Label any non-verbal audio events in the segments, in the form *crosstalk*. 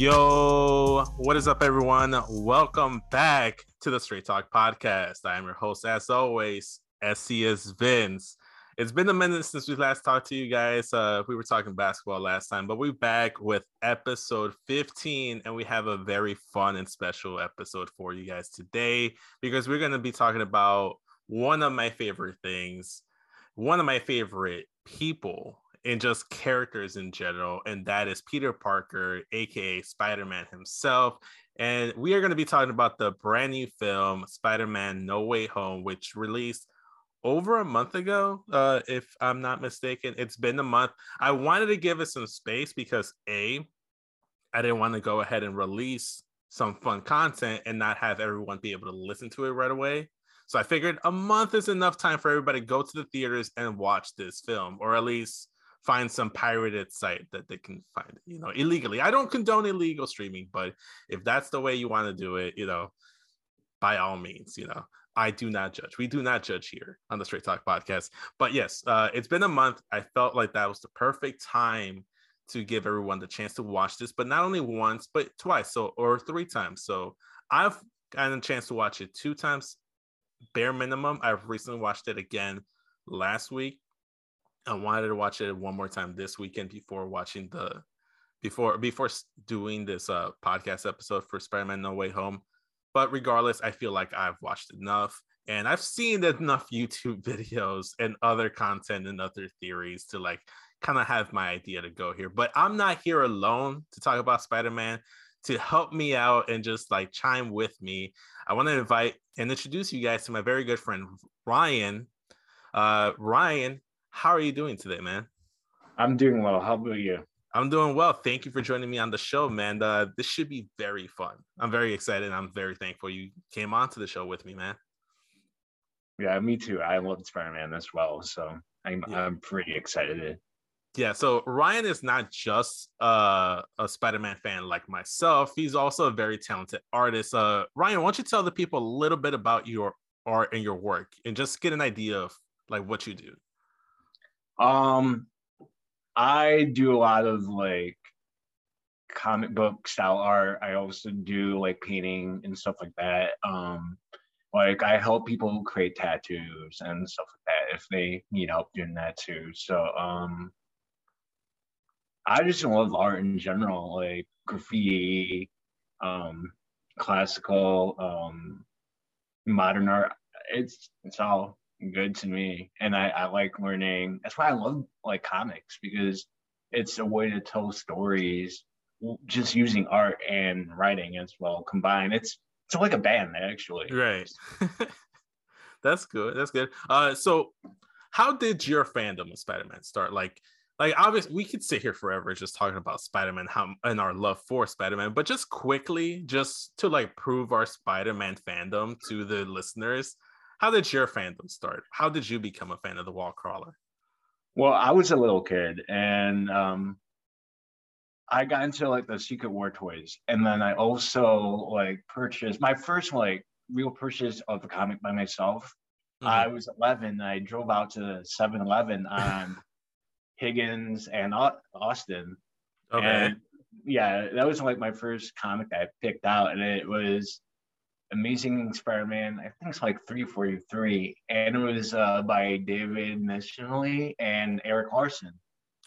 Yo, what is up, everyone? Welcome back to the Straight Talk Podcast. I am your host, as always, SCS Vince. It's been a minute since we last talked to you guys. Uh, we were talking basketball last time, but we're back with episode 15, and we have a very fun and special episode for you guys today because we're going to be talking about one of my favorite things, one of my favorite people and just characters in general, and that is Peter Parker, aka Spider Man himself. And we are going to be talking about the brand new film, Spider Man No Way Home, which released over a month ago, uh, if I'm not mistaken. It's been a month. I wanted to give it some space because A, I didn't want to go ahead and release some fun content and not have everyone be able to listen to it right away. So I figured a month is enough time for everybody to go to the theaters and watch this film, or at least find some pirated site that they can find, you know, illegally. I don't condone illegal streaming, but if that's the way you want to do it, you know, by all means, you know, I do not judge. We do not judge here on the Straight Talk podcast. But yes, uh, it's been a month. I felt like that was the perfect time to give everyone the chance to watch this, but not only once, but twice, so or three times. So I've gotten a chance to watch it two times, bare minimum. I've recently watched it again last week I wanted to watch it one more time this weekend before watching the before before doing this uh podcast episode for Spider-Man No Way Home. But regardless, I feel like I've watched enough and I've seen enough *laughs* YouTube videos and other content and other theories to like kind of have my idea to go here. But I'm not here alone to talk about Spider-Man. To help me out and just like chime with me, I want to invite and introduce you guys to my very good friend Ryan. Uh, Ryan how are you doing today, man? I'm doing well. How about you? I'm doing well. Thank you for joining me on the show, man. Uh, this should be very fun. I'm very excited. I'm very thankful you came on to the show with me, man. Yeah, me too. I love Spider-Man as well, so I'm yeah. I'm pretty excited. Yeah, so Ryan is not just uh, a Spider-Man fan like myself. He's also a very talented artist. Uh, Ryan, why don't you tell the people a little bit about your art and your work, and just get an idea of like what you do? Um, I do a lot of like comic book style art. I also do like painting and stuff like that. Um, like I help people create tattoos and stuff like that if they need help doing that too. So um, I just love art in general, like graffiti, um, classical, um, modern art. It's it's all good to me and I, I like learning. That's why i love like comics because it's a way to tell stories just using art and writing as well combined. It's it's like a band actually. Right. *laughs* That's good. That's good. Uh so how did your fandom of spider-man start? Like like obviously we could sit here forever just talking about spider-man how and our love for spider-man but just quickly just to like prove our spider-man fandom to the listeners how did your fandom start? How did you become a fan of the wall crawler? Well, I was a little kid and um, I got into like the Secret War toys. And then I also like purchased my first like real purchase of a comic by myself. Mm-hmm. I was 11. I drove out to 7 Eleven *laughs* on Higgins and Austin. Okay. And yeah, that was like my first comic I picked out. And it was Amazing Spider-Man. I think it's like 343, and it was uh, by David Michelinie and Eric Larsen.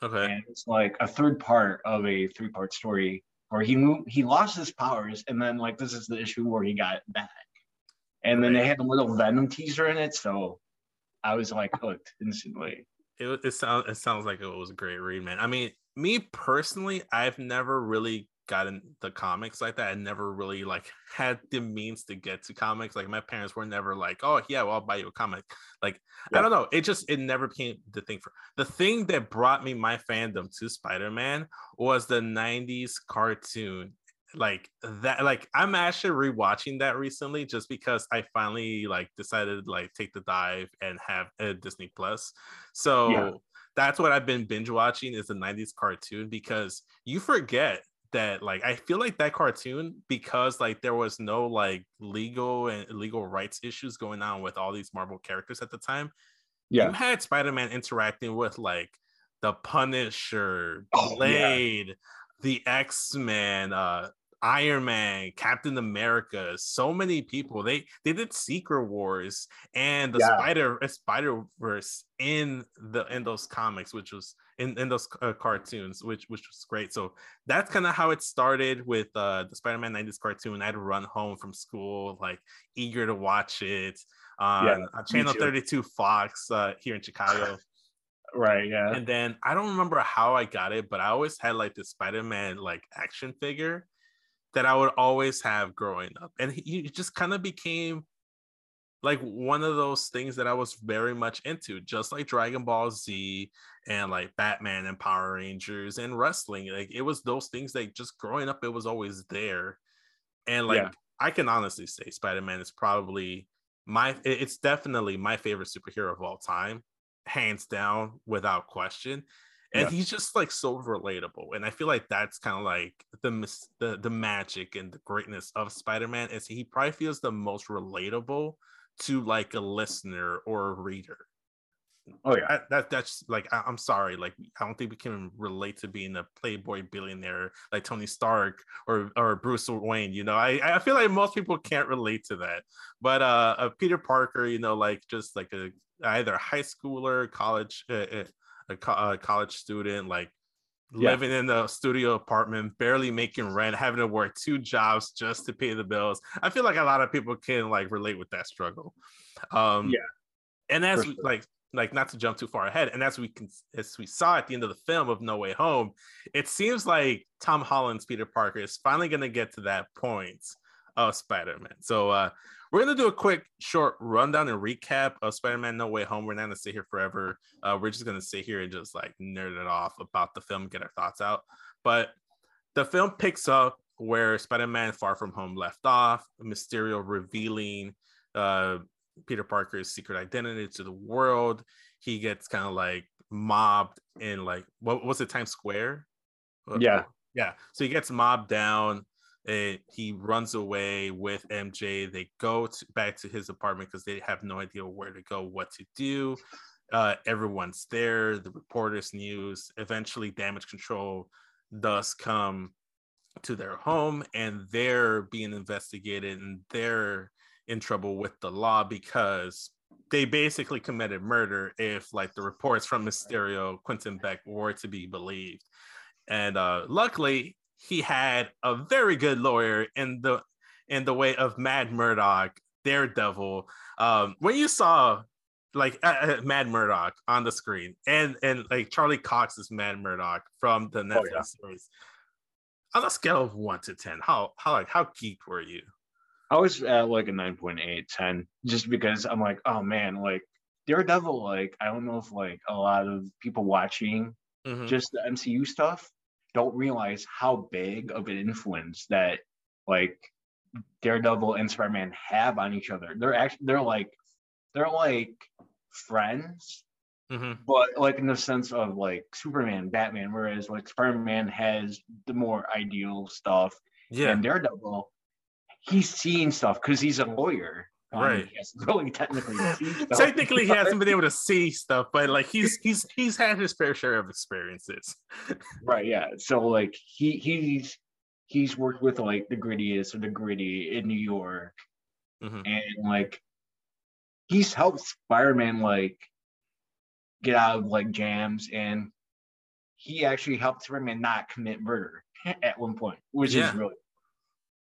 Okay. And it's like a third part of a three-part story where he moved, he lost his powers, and then like this is the issue where he got back. And then they had a little Venom teaser in it, so I was like hooked instantly. It, it sounds it sounds like it was a great read, man. I mean, me personally, I've never really gotten the comics like that. I never really like had the means to get to comics. Like my parents were never like, "Oh yeah, well I'll buy you a comic." Like yeah. I don't know. It just it never became the thing for the thing that brought me my fandom to Spider Man was the '90s cartoon. Like that. Like I'm actually rewatching that recently just because I finally like decided like take the dive and have a Disney Plus. So. Yeah. That's what I've been binge watching is the 90s cartoon because you forget that like I feel like that cartoon because like there was no like legal and legal rights issues going on with all these Marvel characters at the time. Yeah, you had Spider Man interacting with like the Punisher, oh, Blade, yeah. the x-men uh Iron Man, Captain America, so many people. They they did Secret Wars and the yeah. Spider Spider Verse in the in those comics, which was in in those uh, cartoons, which which was great. So that's kind of how it started with uh, the Spider Man '90s cartoon. I'd run home from school like eager to watch it on yeah, uh, Channel 32 Fox uh, here in Chicago. right yeah and then i don't remember how i got it but i always had like the spider-man like action figure that I would always have growing up. And he just kind of became like one of those things that I was very much into, just like Dragon Ball Z and like Batman and Power Rangers and wrestling. Like it was those things that just growing up, it was always there. And like yeah. I can honestly say Spider Man is probably my, it's definitely my favorite superhero of all time, hands down, without question and yeah. he's just like so relatable and i feel like that's kind of like the, the the magic and the greatness of spider-man is he probably feels the most relatable to like a listener or a reader. Oh yeah. I, that that's like I, am sorry like i don't think we can relate to being a playboy billionaire like tony stark or or bruce wayne you know? I i feel like most people can't relate to that. But uh, uh peter parker you know like just like a either high schooler college uh, uh a, co- a college student, like yeah. living in a studio apartment, barely making rent, having to work two jobs just to pay the bills. I feel like a lot of people can like relate with that struggle. Um, yeah, and as we, like like not to jump too far ahead, and as we can as we saw at the end of the film of No Way Home, it seems like Tom Holland's Peter Parker is finally going to get to that point of Spider-Man. So uh, we're gonna do a quick, short rundown and recap of Spider-Man: No Way Home. We're not gonna sit here forever. Uh, we're just gonna sit here and just like nerd it off about the film, get our thoughts out. But the film picks up where Spider-Man: Far From Home left off. Mysterio revealing uh, Peter Parker's secret identity to the world. He gets kind of like mobbed in like what was it Times Square? Yeah, yeah. So he gets mobbed down and he runs away with MJ. They go to, back to his apartment because they have no idea where to go, what to do. Uh, everyone's there. The reporters, news. Eventually, damage control does come to their home, and they're being investigated, and they're in trouble with the law because they basically committed murder if like the reports from Mysterio, Quentin Beck were to be believed. And uh, luckily, he had a very good lawyer in the in the way of Matt Murdock, Daredevil. Um, when you saw like uh, uh, Matt Murdock on the screen, and and like Charlie Cox Cox's Matt Murdock from the Netflix oh, yeah. series, on a scale of one to ten, how how like how geeked were you? I was at like a 9.8, 10, just because I'm like, oh man, like Daredevil, like I don't know if like a lot of people watching mm-hmm. just the MCU stuff don't realize how big of an influence that like Daredevil and Spider-Man have on each other. They're actually they're like they're like friends, mm-hmm. but like in the sense of like Superman, Batman, whereas like Spider-Man has the more ideal stuff. Yeah. And Daredevil, he's seeing stuff because he's a lawyer right. really technically *laughs* technically he *laughs* hasn't been able to see stuff but like he's he's he's had his fair share of experiences. *laughs* Right yeah. So like he he's he's worked with like the grittiest of the gritty in new york. Mm-hmm. and like he's helped spider-man like get out of like jams and he actually helped spider-man not commit murder at one point which yeah. is really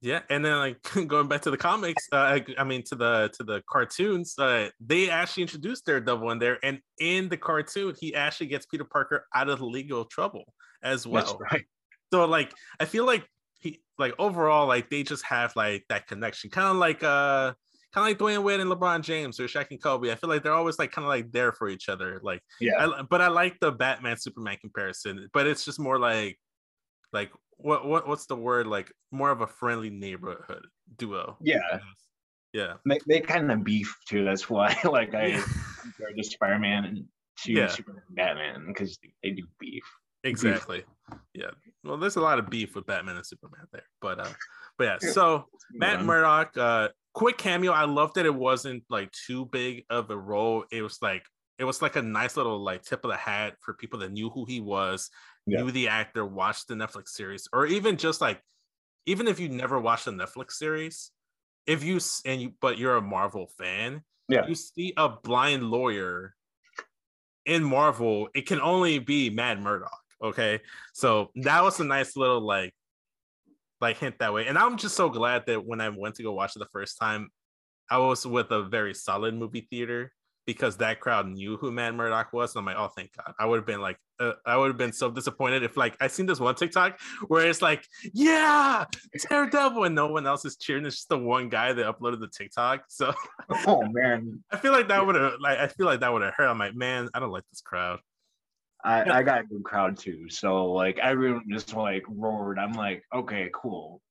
yeah, and then like *laughs* going back to the comics, uh, I mean to the to the cartoons, uh, they actually introduced Daredevil in there, and in the cartoon, he actually gets Peter Parker out of the legal trouble as well. That's right. So like, I feel like he like overall like they just have like that connection, kind of like uh kind of like Dwyane Wade and LeBron James or Shaq and Kobe. I feel like they're always like kind of like there for each other. Like yeah, I, but I like the Batman Superman comparison, but it's just more like like what what what's the word? Like more of a friendly neighborhood duo yeah. yeah. They, they kind of beef too. That's why *laughs* like i compare to spider-man to yeah. superman batman because they do beef. Exactly. Beef. yeah. Well there's a lot of beef with batman and superman there but uh but yeah. So matt murdock uh quick cameo. I love that it wasn't like too big of a role. It was like it was like a nice little like tip of the hat for people that knew who he was, Yeah. knew the actor, watched the Netflix series, or even just like even if you never watched the Netflix series, if you and you but you're a Marvel fan, Yeah. you see a blind lawyer in Marvel, it can only be Matt Murdock. Okay, so that was a nice little like like hint that way, and I'm just so glad that when I went to go watch it the first time, I was with a very solid movie theater because that crowd knew who Matt Murdock was. And I'm like, oh, thank God. I would have been like, uh, I would have been so disappointed if like I seen this one TikTok where it's like, yeah, Daredevil, and no one else is cheering. It's just the one guy that uploaded the TikTok. So *laughs* Oh man, I feel like that would have like I feel like that would have hurt. I'm like, man, I don't like this crowd. I, I got a good crowd too. So like everyone just like roared. I'm like, okay, cool.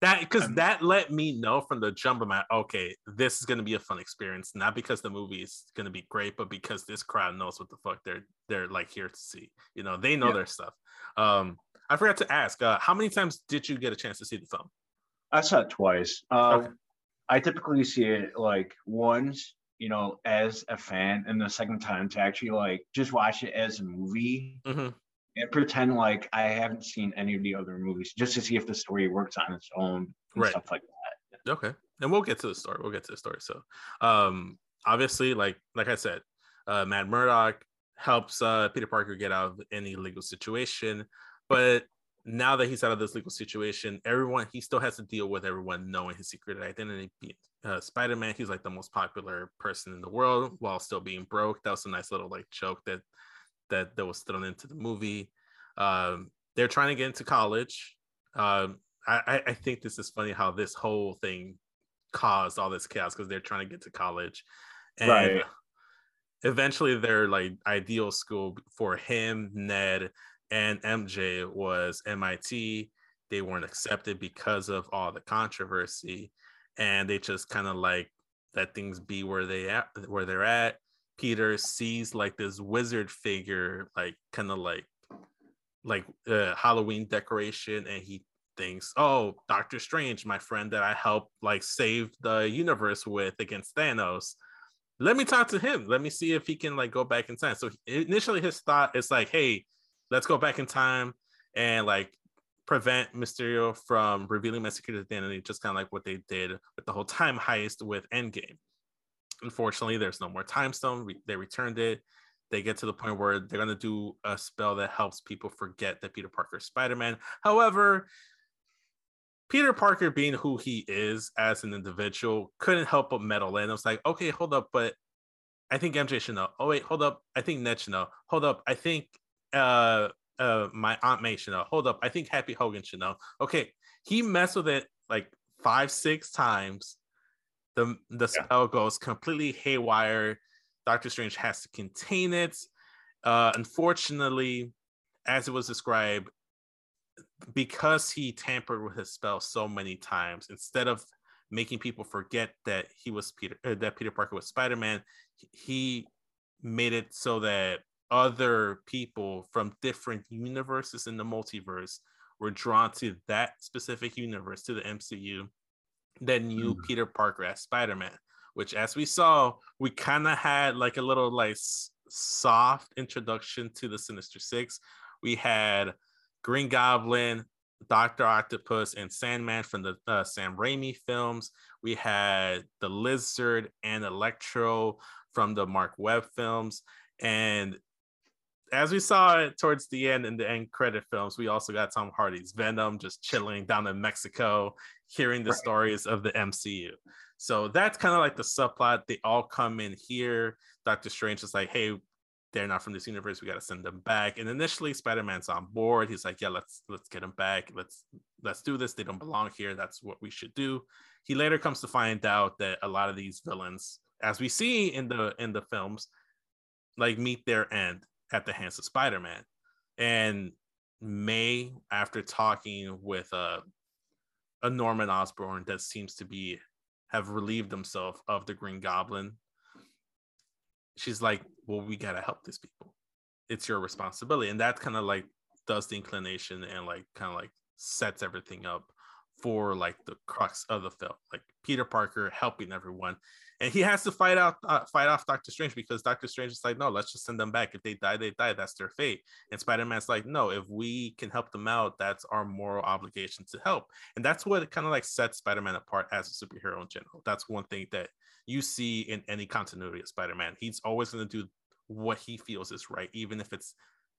That because Um, that let me know from the jump. I'm okay, this is gonna be a fun experience, not because the movie is gonna be great, but because this crowd knows what the fuck they're they're like here to see. You know, they know Yeah. their stuff. Um, I forgot to ask, uh, how many times did you get a chance to see the film? I saw it twice. Uh, Okay. I typically see it like once, you know, as a fan, and the second time to actually like just watch it as a movie Mhm. And pretend like I haven't seen any of the other movies, just to see if the story works on its own and Right. stuff like that. Okay, and we'll get to the story. We'll get to the story. So, um, obviously, like like I said, uh, Matt Murdock helps uh, Peter Parker get out of any legal situation, but now that he's out of this legal situation, everyone he still has to deal with everyone knowing his secret identity. Uh, Spider Man, he's like the most popular person in the world while still being broke. That was a nice little like joke that that that was thrown into the movie. Um, they're trying to get into college. Um, I, I- think this is funny how this whole thing caused all this chaos because they're trying to get to college. And Right. eventually their like ideal school for him, Ned, and MJ was MIT. They weren't accepted because of all the controversy. And they just kind of like let things be where they at where they're at. Peter sees like this wizard figure, like kind of like like uh, Halloween decoration, and he thinks, "Oh, Doctor Strange, my friend that I helped like save the universe with against Thanos. Let me talk to him. Let me see if he can like go back in time." So initially, his thought is like, "Hey, let's go back in time and like prevent Mysterio from revealing my secret identity, just kind of like what they did with the whole time heist with Endgame." Unfortunately, there's no more time stone. Re- they returned it. They get to the point where they're gonna do a spell that helps people forget that Peter Parker is Spider-Man. However, Peter Parker, being who he is as an individual, couldn't help but meddle in. I was like, okay, hold up, but I think MJ should know. Oh wait, hold up. I think Ned should know. Hold up. I think uh uh my Aunt May should know. Hold up. I think Happy Hogan should know. Okay, he messed with it like five, six times. The the Yeah. spell goes completely haywire. Doctor Strange has to contain it. Uh, unfortunately, as it was described, because he tampered with his spell so many times, instead of making people forget that he was Peter, uh, that Peter Parker was Spider Man, he made it so that other people from different universes in the multiverse were drawn to that specific universe, to the MCU, that new Mm. Peter Parker as Spider Man. Which, as we saw, we kind of had like a little like s- soft introduction to the Sinister Six. We had Green Goblin, Doctor Octopus, and Sandman from the uh, Sam Raimi films. We had the Lizard and Electro from the Mark Webb films, and as we saw it towards the end in the end credit films, we also got Tom Hardy's Venom just chilling down in Mexico, hearing the Right. stories of the MCU. So that's kind of like the subplot. They all come in here. Doctor Strange is like, hey, they're not from this universe. We got to send them back. And initially, Spider Man's on board. He's like, yeah, let's let's get them back. Let's let's do this. They don't belong here. That's what we should do. He later comes to find out that a lot of these villains, as we see in the in the films, like meet their end at the hands of Spider Man. And May, after talking with uh, a Norman Osborn that seems to be have relieved himself of the Green Goblin, she's like, "Well, we gotta help these people. It's your responsibility." And that kind of like does the inclination and like kind of like sets everything up for like the crux of the film, like Peter Parker helping everyone, and he has to fight out uh, fight off Doctor Strange because Doctor Strange is like, no, let's just send them back. If they die, they die. That's their fate. And Spider Man's like, no, if we can help them out, that's our moral obligation to help. And that's what kind of like sets Spider Man apart as a superhero in general. That's one thing that you see in any continuity of Spider Man. He's always going to do what he feels is right, even if it's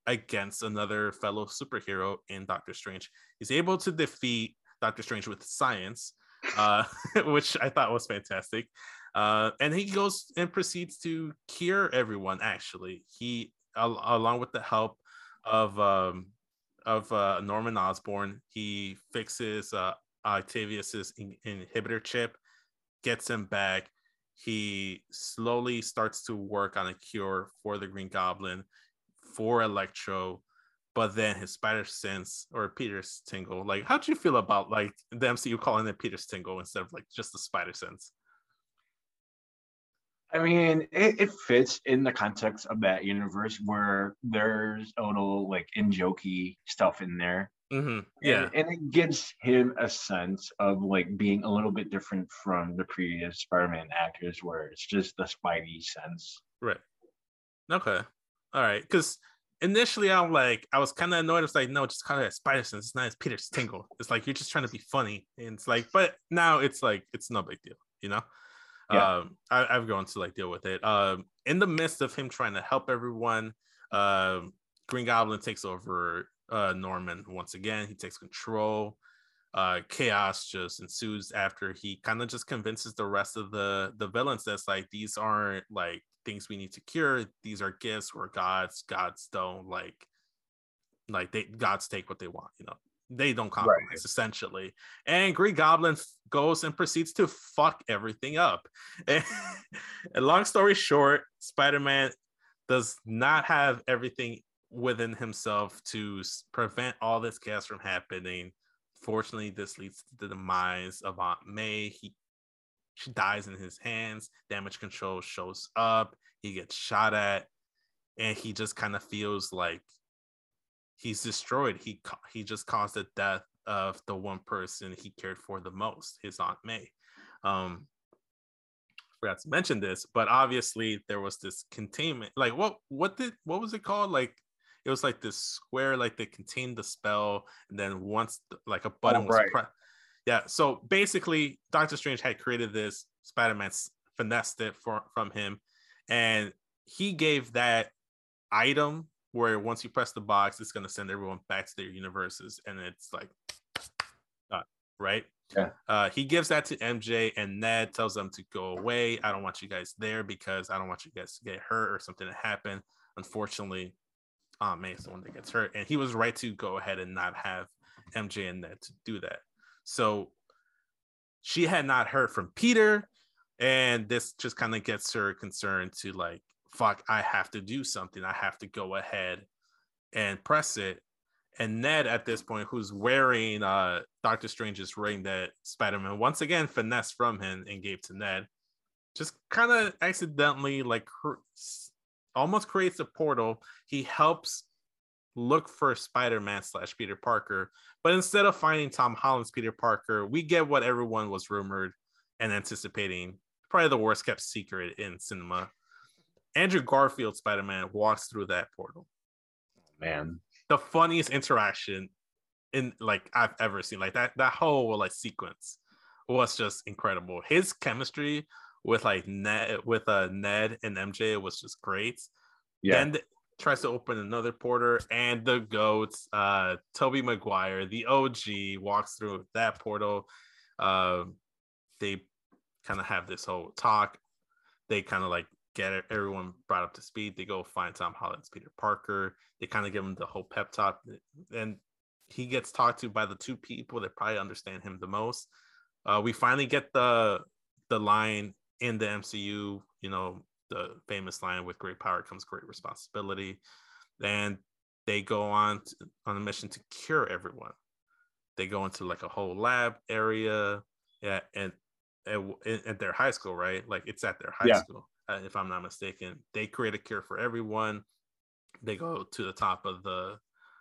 against another fellow superhero in Doctor Strange. He's able to defeat Doctor Strange with science, uh, *laughs* which I thought was fantastic. Uh, and he goes and proceeds to cure everyone. Actually, he al- along with the help of um, of uh, Norman Osborn, he fixes uh, Octavius's in- inhibitor chip, gets him back. He slowly starts to work on a cure for the Green Goblin, for Electro, but then his spider sense or Peter's tingle. Like, how do you feel about like the MCU calling it Peter's tingle instead of like just the spider sense? I mean, it, it fits in the context of that universe where there's a little like in jokey stuff in there. Mm-hmm. Yeah, and, and, it gives him a sense of like being a little bit different from the previous Spider-Man actors, where it's just the Spidey sense. Right. Okay. All right. Because initially I'm like, I was kind of annoyed. I was like, no, just kind of a spider sense. It's not as Peter's tingle. It's like you're just trying to be funny. And it's like, but now it's like it's no big deal, you know? Yeah. Um, I, have gone to like deal with it. Um, in the midst of him trying to help everyone, um, Green Goblin takes over uh Norman once again. He takes control. Uh, chaos just ensues after he kind of just convinces the rest of the the villains that's like these aren't like things we need to cure. These are gifts or gods. Gods don't like like they gods take what they want, you know. They don't compromise right. essentially. And Green Goblin goes and proceeds to fuck everything up. *laughs* and long story short, Spider-Man does not have everything within himself to prevent all this chaos from happening. Fortunately, this leads to the demise of Aunt May. He she dies in his hands. Damage control shows up. He gets shot at, and he just kind of feels like he's destroyed. He he just caused the death of the one person he cared for the most, his aunt May. Um, forgot to mention this, but obviously there was this containment. Like what what did what was it called? Like it was like this square, like they contained the spell, and then once the, like a button oh, was pressed yeah. So basically, Doctor Strange had created this. Spider Man finessed it for, from him, and he gave that item where once you press the box, it's going to send everyone back to their universes, and it's like, uh, right? Yeah. Uh, he gives that to MJ, and Ned tells them to go away. I don't want you guys there because I don't want you guys to get hurt or something to happen. Unfortunately, Aunt May is the one that gets hurt, and he was right to go ahead and not have MJ and Ned to do that. So she had not heard from Peter, and this just kind of gets her concerned to like, fuck, I have to do something. I have to go ahead and press it. And Ned, at this point, who's wearing uh, Doctor Strange's ring that Spider Man once again finessed from him and gave to Ned, just kind of accidentally, like, almost creates a portal. He helps look for Spider-Man slash Peter Parker, but instead of finding Tom Holland's Peter Parker, we get what everyone was rumored and anticipating. Probably the worst kept secret in cinema. Andrew Garfield Spider-Man walks through that portal. Man, the funniest interaction in like I've ever seen. Like that that whole like sequence was just incredible. His chemistry with like Ned with uh Ned and MJ was just great. Yeah. Then tries to open another porter, and the goats, uh, Tobey Maguire, the OG, walks through that portal. Uh, they kind of have this whole talk. They kind of like get everyone brought up to speed. They go find Tom Holland's Peter Parker. They kind of give him the whole pep talk, and he gets talked to by the two people that probably understand him the most. Uh, we finally get the the line in the MCU, you know, the famous line with great power comes great responsibility and they go on to, on a mission to cure everyone they go into like a whole lab area yeah and at, their high school right like it's at their high yeah. school Uh, if i'm not mistaken they create a cure for everyone they go to the top of the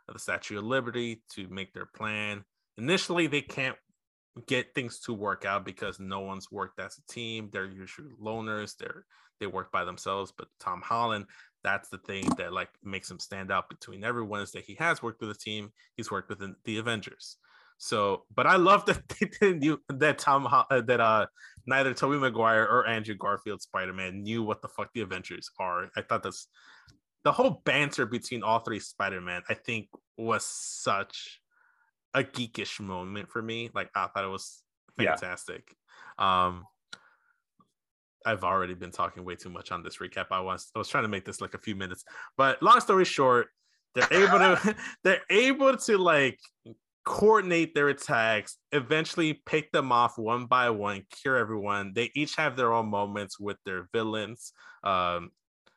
of the statue of liberty to make their plan initially they can't get things to work out because no one's worked as a team. They're usually loners. They're they work by themselves. But Tom Holland, that's the thing that like makes him stand out between everyone is that he has worked with a team. He's worked with the Avengers. So, but I love that *laughs* they knew that Tom uh, that uh neither Tobey Maguire or Andrew Garfield Spider Man knew what the fuck the Avengers are. I thought that's the whole banter between all three Spider Man. I think was such a geekish moment for me. Like I thought it was fantastic. Yeah. Um, I've already been talking way too much on this recap. I was I was trying to make this like a few minutes, but long story short, they're able to *laughs* they're able to like coordinate their attacks, eventually pick them off one by one, cure everyone. They each have their own moments with their villains. Um,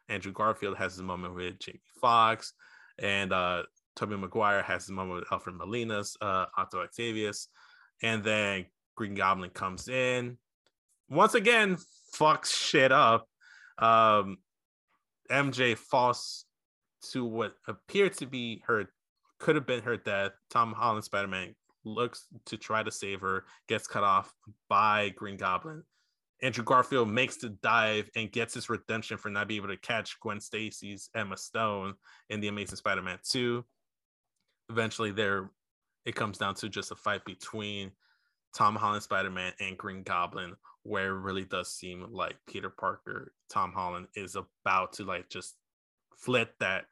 Andrew Garfield has his moment with Jamie Foxx, and uh, Tobey Maguire has his moment with Alfred Molina's uh, Otto Octavius, and then Green Goblin comes in once again, fucks shit up. Um, MJ falls to what appeared to be her could have been her death. Tom Holland Spider Man looks to try to save her, gets cut off by Green Goblin. Andrew Garfield makes the dive and gets his redemption for not being able to catch Gwen Stacy's Emma Stone in The Amazing Spider Man 2. Eventually, there it comes down to just a fight between Tom Holland Spider Man and Green Goblin, where it really does seem like Peter Parker, Tom Holland is about to like just flip that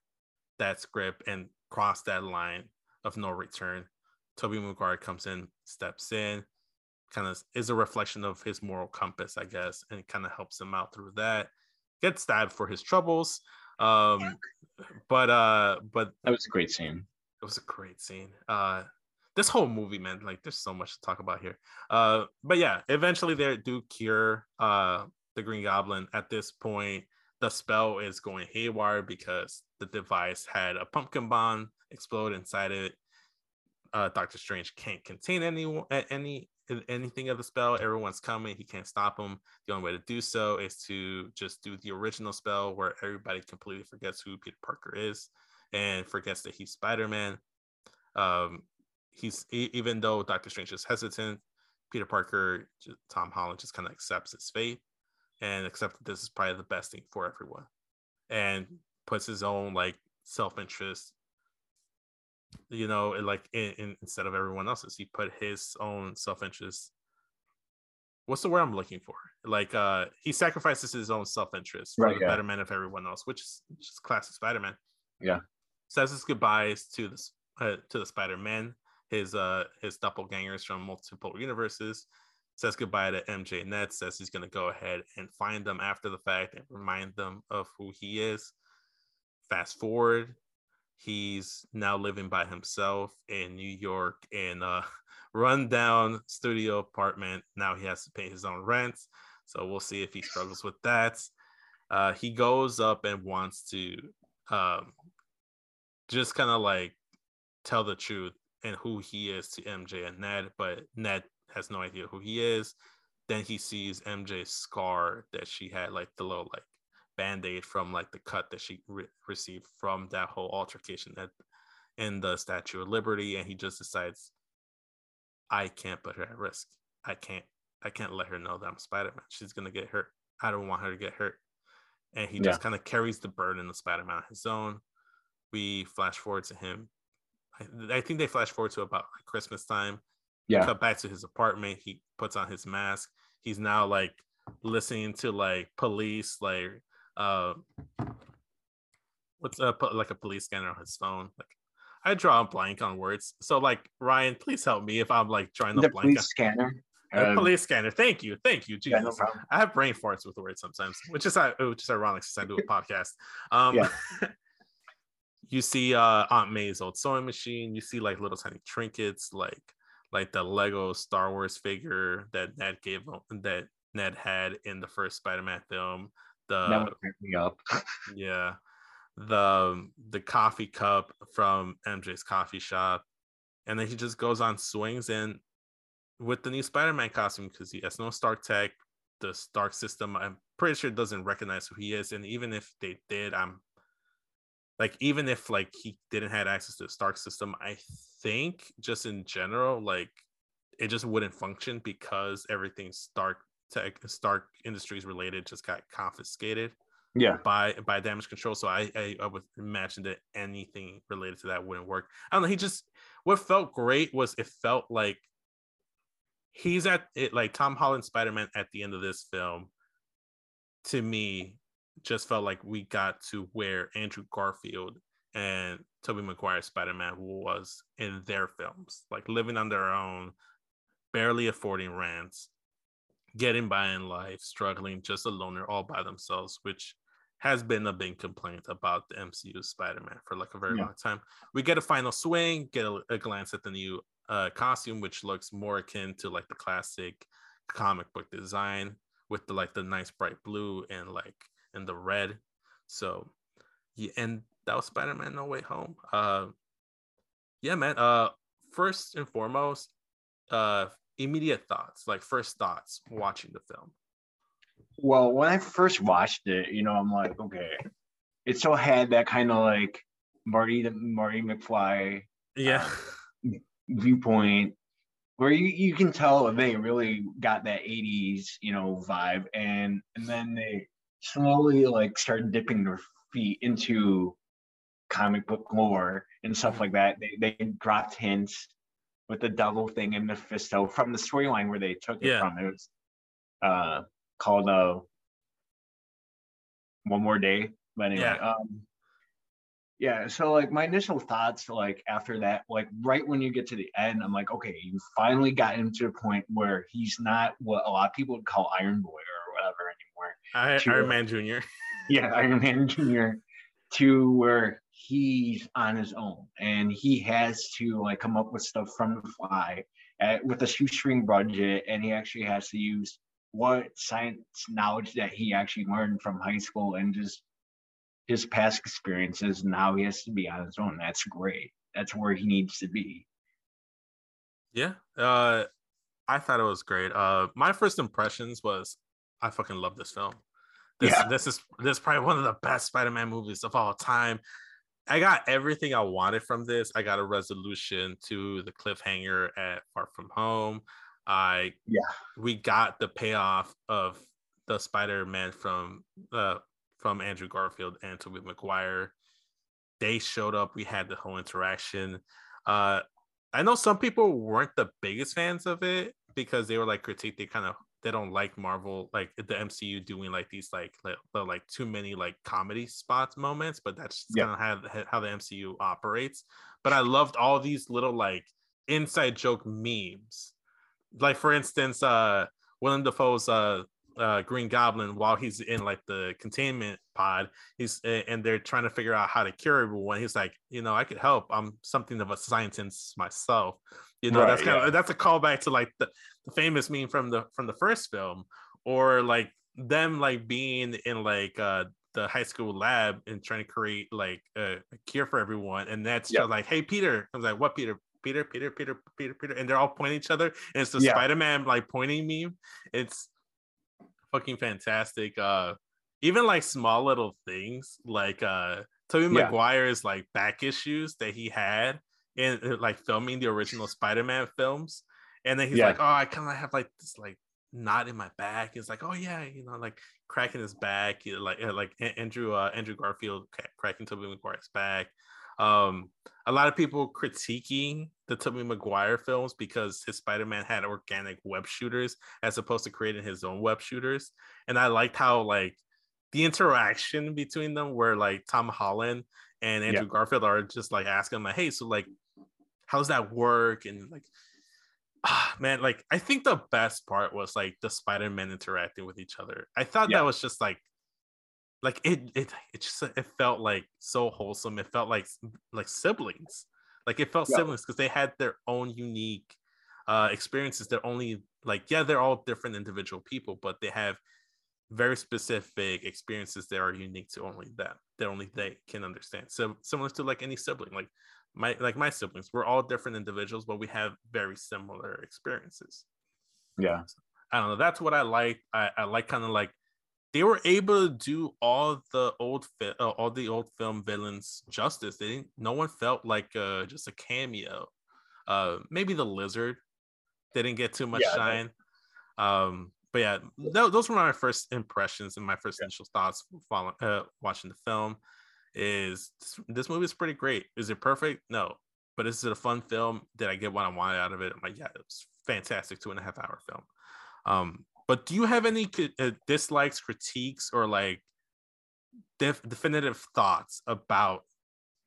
that script and cross that line of no return. Tobey Maguire comes in, steps in, kind of is a reflection of his moral compass, I guess, and kind of helps him out through that. Gets stabbed for his troubles. Um, but uh, but that was a great scene. It was a great scene. Uh, this whole movie, man, like there's so much to talk about here. Uh, but yeah, eventually they do cure uh the Green Goblin. At this point, the spell is going haywire because the device had a pumpkin bomb explode inside it. Uh, Doctor Strange can't contain any any anything of the spell. Everyone's coming. He can't stop them. The only way to do so is to just do the original spell where everybody completely forgets who Peter Parker is and forgets that he's Spider Man. Um, he's even though Doctor Strange is hesitant, Peter Parker, Tom Holland just kind of accepts his fate and accepts that this is probably the best thing for everyone and puts his own like self-interest you know like in, in, instead of everyone else's he put his own self-interest. What's the word i'm looking for? Like uh he sacrifices his own self-interest for right, the yeah. betterment of everyone else which is just classic spider-man. Yeah. Says his goodbyes to the uh, to the spider-man his uh his doppelgangers from multiple universes. Says goodbye to MJ Ned, says he's going to go ahead and find them after the fact and remind them of who he is. Fast forward, he's now living by himself in New York in a *laughs* rundown studio apartment. Now he has to pay his own rent. So we'll see if he struggles with that. Uh, he goes up and wants to um, just kind of like tell the truth and who he is to MJ and Ned, but Ned has no idea who he is. Then he sees MJ's scar that she had, like the little like band aid from like the cut that she re- received from that whole altercation at in the Statue of Liberty, and he just decides, I can't put her at risk. I can't. I can't let her know that I'm Spider Man. She's gonna get hurt. I don't want her to get hurt. And he yeah. just kind of carries the burden of Spider Man on his own. We flash forward to him. I, I think they flash forward to about like Christmas time yeah. cut back to his apartment. He puts on his mask. He's now like listening to like police, like uh, what's a like a police scanner on his phone. Like I draw a blank on words. So like Ryan, please help me if I'm like trying to the blank. Police scanner. A um, police scanner. Thank you, thank you. Jesus. Yeah, no I have brain farts with words sometimes, which is uh, which is ironic since I do a *laughs* podcast. Um, yeah. *laughs* you see uh Aunt May's old sewing machine. You see like little tiny trinkets, like like the Lego Star Wars figure that Ned gave that Ned had in the first Spider-Man film. The that me up. *laughs* yeah, the um, the coffee cup from MJ's coffee shop, and then he just goes on swings and with the new Spider-Man costume because he has no Stark tech. The Stark system, I'm pretty sure doesn't recognize who he is, and even if they did, I'm like even if like he didn't have access to the Stark system, I think just in general, like it just wouldn't function because everything Stark tech Stark Industries related just got confiscated Yeah. by by damage control. So I, I I would imagine that anything related to that wouldn't work. I don't know. He just what felt great was it felt like he's at it like Tom Holland Spider Man at the end of this film. To me, just felt like we got to where Andrew Garfield and Tobey Maguire Spider Man was in their films, like living on their own, barely affording rents, getting by in life, struggling just a loner all by themselves, which has been a big complaint about the MCU Spider-Man for like a very Yeah. long time. We get a final swing, get a, a glance at the new uh, costume, which looks more akin to like the classic comic book design with the like the nice bright blue and like and the red. So yeah, and that was Spider-Man No Way Home. Uh yeah, man. Uh first and foremost, uh immediate thoughts, like first thoughts watching the film. Well, when I first watched it, you know, I'm like, okay, it still had that kind of like Marty Marty McFly Yeah. Um, viewpoint where you, you can tell they really got that 80s you know vibe and and then they slowly like started dipping their feet into comic book lore and stuff mm-hmm. like that they, they dropped hints with the double thing and mephisto from the storyline where they took it Yeah. from it was uh called uh one more day but anyway Yeah. um yeah, so like my initial thoughts, like after that, like right when you get to the end, I'm like, okay, you finally got him to a point where he's not what a lot of people would call Iron Boy or whatever anymore. I, Sure. Iron Man Jr. Yeah, Iron Man Jr. to where he's on his own and he has to like come up with stuff from the fly at, with a shoestring budget, and he actually has to use what science knowledge that he actually learned from high school and just his past experiences and how he has to be on his own. That's great. That's where he needs to be. Yeah. Uh I thought it was great. Uh my first impressions was I fucking love this film. This Yeah. this is this is probably one of the best Spider-Man movies of all time. I got everything I wanted from this. I got a resolution to the cliffhanger at Far From Home. I Yeah. we got the payoff of the Spider-Man from uh from Andrew Garfield and Tobey Maguire. They showed up. We had the whole interaction. Uh I know some people weren't the biggest fans of it because they were like critique. They kind of they don't like Marvel, like the MCU doing like these like like, like too many like comedy spots moments. But that's just Yeah. kind of how how the MCU operates. But I loved all these little like inside joke memes. Like for instance, uh, Willem Dafoe's uh, uh, Green Goblin while he's in like the containment pod. He's and they're trying to figure out how to cure everyone. He's like, you know, I could help. I'm something of a scientist myself. You know, Right, that's kind yeah. of that's a callback to like the, the famous meme from the from the first film, or like them like being in like uh the high school lab and trying to create like a, a cure for everyone. And that's just like, hey Peter. I was like, what Peter? Peter, Peter, Peter, Peter, Peter, and they're all pointing each other, and it's the Yeah. Spider-Man like pointing meme. It's fucking fantastic. Uh even like small little things like uh Tobey Yeah. Maguire's like back issues that he had in uh, like filming the original Spider-Man films. And then he's Yeah. like, Oh, I kind of have like this like knot in my back. It's like, oh yeah, you know, like cracking his back, you know, like uh, like Andrew uh, Andrew Garfield cracking Tobey Maguire's back. Um, a lot of people critiquing the Tobey Maguire films because his Spider-Man had organic web shooters as opposed to creating his own web shooters. And I liked how like the interaction between them where like Tom Holland and Andrew Garfield are just like asking him like, hey, so like how's that work? And like *sighs* ah, man, like I think the best part was like the Spider-Man interacting with each other. I thought Yeah. that was just like like it it it just it felt like so wholesome. It felt like like siblings. Like it felt Yeah. siblings because they had their own unique uh experiences. They're only like yeah, they're all different individual people, but they have very specific experiences that are unique to only them that only they can understand. So similar to like any sibling, like my like my siblings, we're all different individuals, but we have very similar experiences. Yeah. I don't know. That's what I like. I, I like kind of like they were able to do all the old fi- uh, all the old film villains justice. They didn't. No one felt like uh, just a cameo. Uh, maybe the lizard, didn't get too much Yeah, shine. Um, but yeah, th- those were my first impressions and my first initial thoughts following uh, watching the film. Is this, this movie is pretty great? Is it perfect? No, but is it a fun film? Did I get what I wanted out of it? I'm like, yeah, it was fantastic two and a half hour film. Um, but do you have any uh, dislikes, critiques, or like def- definitive thoughts about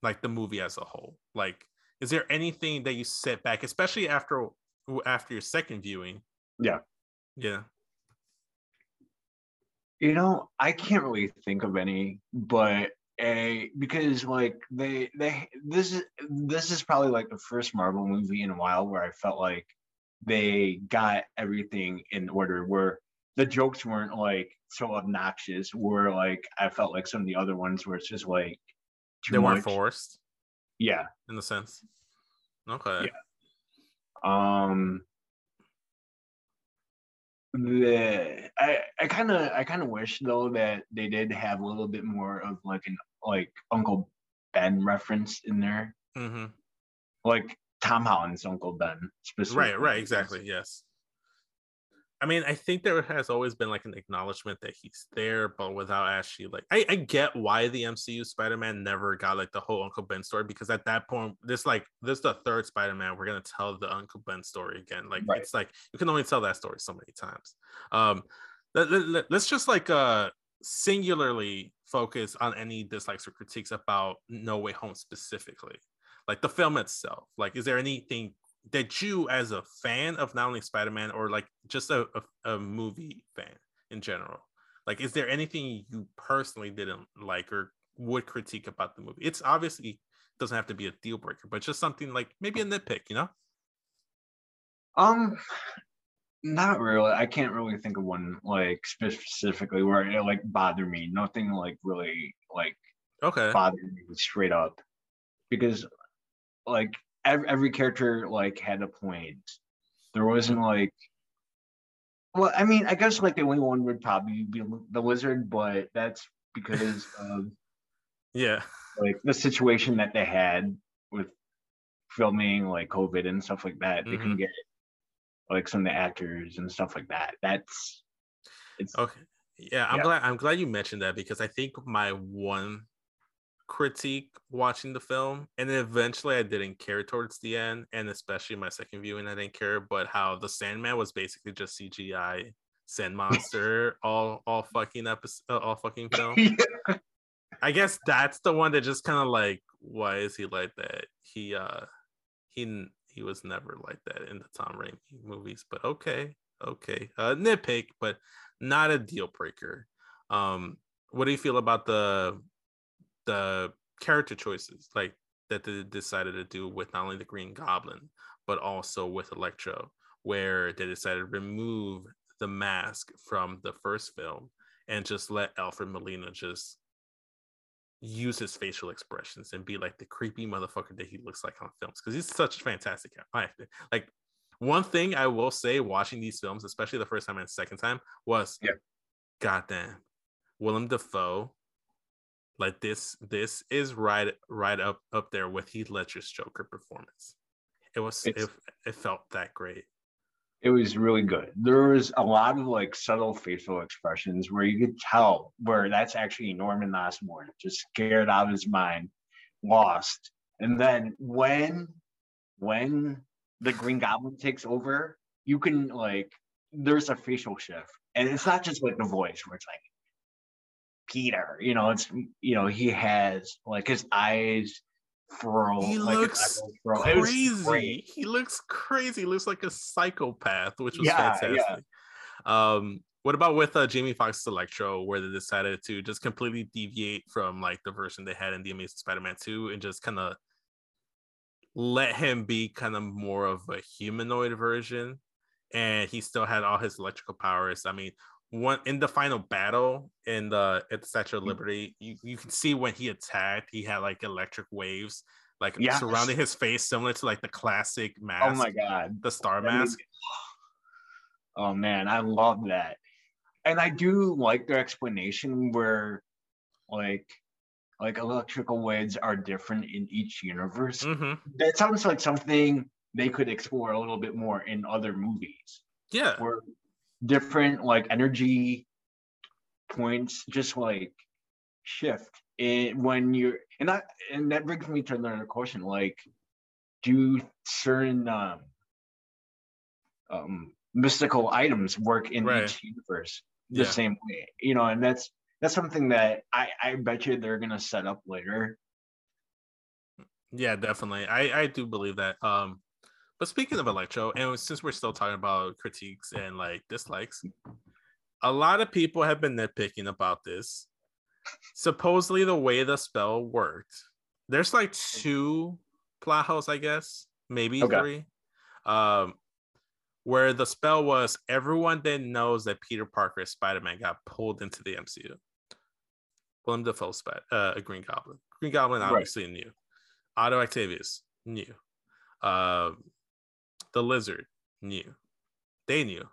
like the movie as a whole? Like, is there anything that you sit back, especially after after your second viewing? Yeah. Yeah. You know, I can't really think of any, but a because like they they this is this is probably like the first Marvel movie in a while where I felt like they got everything in order where the jokes weren't like so obnoxious where like I felt like some of the other ones where it's just like They weren't forced Yeah. in the sense. Okay. Yeah. Um the I I kind of I kind of wish though that they did have a little bit more of like an like Uncle Ben reference in there, Mm-hmm. like Tom Holland's Uncle Ben specifically. Right. Right. Exactly. Yes. I mean, I think there has always been like an acknowledgement that he's there, but without actually like, I, I get why the MCU Spider-Man never got like the whole Uncle Ben story because at that point, this like this is the third Spider-Man. We're gonna tell the Uncle Ben story again. Like Right. it's like you can only tell that story so many times. Um, let, let, let's just like uh singularly focus on any dislikes or critiques about No Way Home specifically, like the film itself. Like, is there anything that you, as a fan of not only Spider Man or like just a, a, a movie fan in general, like, is there anything you personally didn't like or would critique about the movie? It's obviously doesn't have to be a deal breaker, but just something like maybe a nitpick, you know? Um, not really. I can't really think of one like specifically where it like bothered me. Nothing like really like Okay. bothered me straight up because like every, every character like had a point there wasn't like well i mean i guess like the only one would probably be the lizard but that's because *laughs* of Yeah. like the situation that they had with filming like covid and stuff like that they couldn't mm-hmm. get like some of the actors and stuff like that that's it's Okay. Yeah, I'm Yeah. glad I'm glad you mentioned that because I think my one critique watching the film, and then eventually I didn't care towards the end, and especially my second viewing, I didn't care, but how the Sandman was basically just CGI sand monster all all fucking episode all fucking *laughs* film. I guess that's the one that just kind of like, why is he like that? He uh he he was never like that in the Tom Raimi movies, but okay, okay. Uh nitpick, but not a deal breaker. Um what do you feel about the the character choices like that they decided to do with not only the Green Goblin, but also with Electro, where they decided to remove the mask from the first film and just let Alfred Molina just use his facial expressions and be like the creepy motherfucker that he looks like on films because he's such a fantastic actor. Like one thing I will say watching these films, especially the first time and second time, was Yeah. goddamn Willem Dafoe. Like this, this is right right up up there with Heath Ledger's Joker performance. It was it, it felt that great. it was really good. There was a lot of like subtle facial expressions where you could tell where that's actually Norman Osborn, just scared out of his mind, lost. And then when when the Green Goblin takes over, you can like there's a facial shift. And it's not just like the voice where it's like Peter, you know, it's you know, he has like his eyes furl. He like looks eyeballs furl. It was crazy. He looks crazy. He looks like a psychopath, which was Yeah, fantastic. Um, what about with uh, Jamie Foxx's Electro, where they decided to just completely deviate from like the version they had in the Amazing Spider-Man 2 and just kind of let him be kind of more of a humanoid version, and he still had all his electrical powers. I mean, one in the final battle in the at the Statue of. Liberty, you, you can see when he attacked, he had like electric waves like Yes. surrounding his face, similar to like the classic mask, Oh my god. the star That mask. *sighs* Oh man, I love that. And I do like their explanation where like like electrical waves are different in each universe. hmm That sounds like something they could explore a little bit more in other movies. Yeah. Where different like energy points just like shift in when you're and that and that brings me to another question like do certain um, um mystical items work in Right. each universe the Yeah. same way you know and that's that's something that i i bet you they're gonna set up later Yeah, definitely. I I do believe that. Um, but speaking of Electro, and since we're still talking about critiques and like dislikes, a lot of people have been nitpicking about this. Supposedly, the way the spell worked, there's like two plot holes, I guess, maybe Okay. three. Um, where the spell was everyone then knows that Peter Parker as Spider-Man got pulled into the MCU. Willem Dafoe, Sp- uh, a Green Goblin. Green Goblin Right. obviously knew. Otto Octavius knew. Um, the Lizard knew. They knew.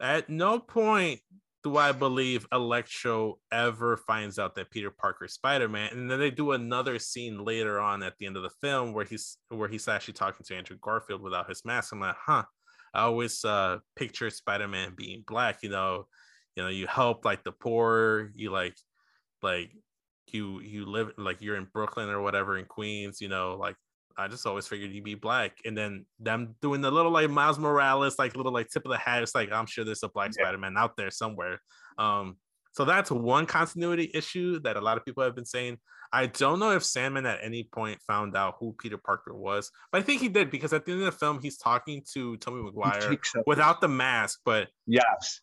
At no point do I believe Electro ever finds out that Peter Parker is Spider-Man, and then they do another scene later on at the end of the film where he's where he's actually talking to Andrew Garfield without his mask. I'm like, huh. I always uh, picture Spider-Man being black. You know, you know, you help like the poor. You like, like you you live like you're in Brooklyn or whatever in Queens. You know, like I just always figured you'd be black. And then them doing the little like Miles Morales, like little like tip of the hat. It's like I'm sure there's a black Yeah. Spider-Man out there somewhere. Um, so that's one continuity issue that a lot of people have been saying. I don't know if Sandman at any point found out who Peter Parker was, but I think he did because at the end of the film he's talking to Tommy He Maguire without the mask, but yes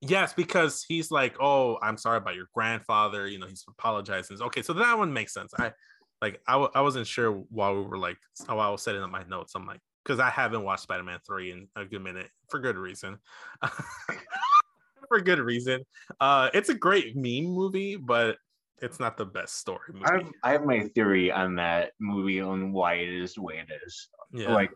Yes, because he's like, "Oh, I'm sorry about your grandfather." You know, he's apologizing. Okay, so that one makes sense. I like, I, w- I wasn't sure while we were like, while I was setting up my notes. I'm like, because I haven't watched Spider-Man three in a good minute for good reason. *laughs* for good reason. Uh, it's a great meme movie, but it's not the best story movie. I have, I have my theory on that movie on why it is the way it is yeah. like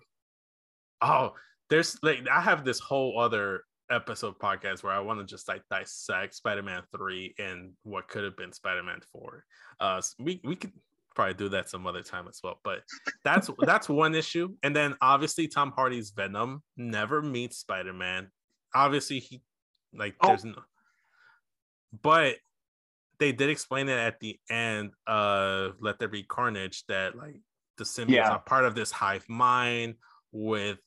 Oh, there's like I have this whole other episode podcast where I want to just like dissect Spider-Man 3 and what could have been Spider-Man 4. Uh we we could probably do that some other time as well. But that's that's one issue. And then obviously Tom Hardy's Venom never meets Spider-Man. Obviously he like Oh. there's no but they did explain it at the end of Let There Be Carnage that like the symbiotes Yeah. are part of this hive mind with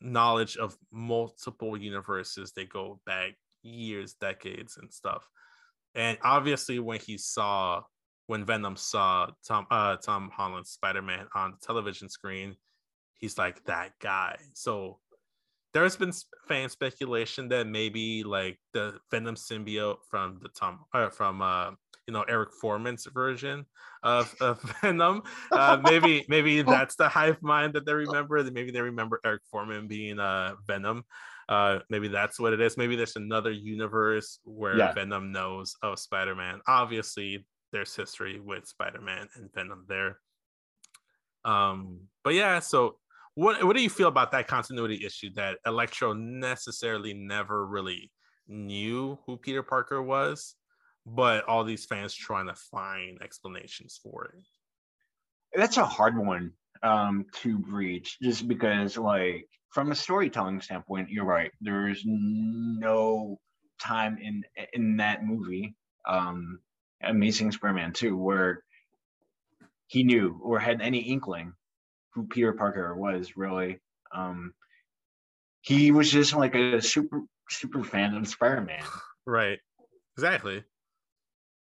knowledge of multiple universes. They go back years, decades, and stuff. And obviously, when he saw when Venom saw Tom uh, Tom Holland's Spider Man on the television screen, he's like that guy. So there's been fan speculation that maybe like the Venom symbiote from the Tom uh, from uh, you know Eric Forman's version of, of *laughs* Venom. Uh, maybe maybe *laughs* that's the hive mind that they remember. Maybe they remember Eric Forman being uh, Venom. Uh, maybe that's what it is. Maybe there's another universe where Yeah. Venom knows of Spider-Man. Obviously, there's history with Spider-Man and Venom there. Um, but yeah, so what what do you feel about that continuity issue that Electro necessarily never really knew who Peter Parker was, but all these fans trying to find explanations for it? that's a hard one um to reach just because like from a storytelling standpoint you're right there's no time in in that movie um amazing spider-man 2 where he knew or had any inkling who peter parker was really um he was just like a super super fan of spider-man Right. Exactly.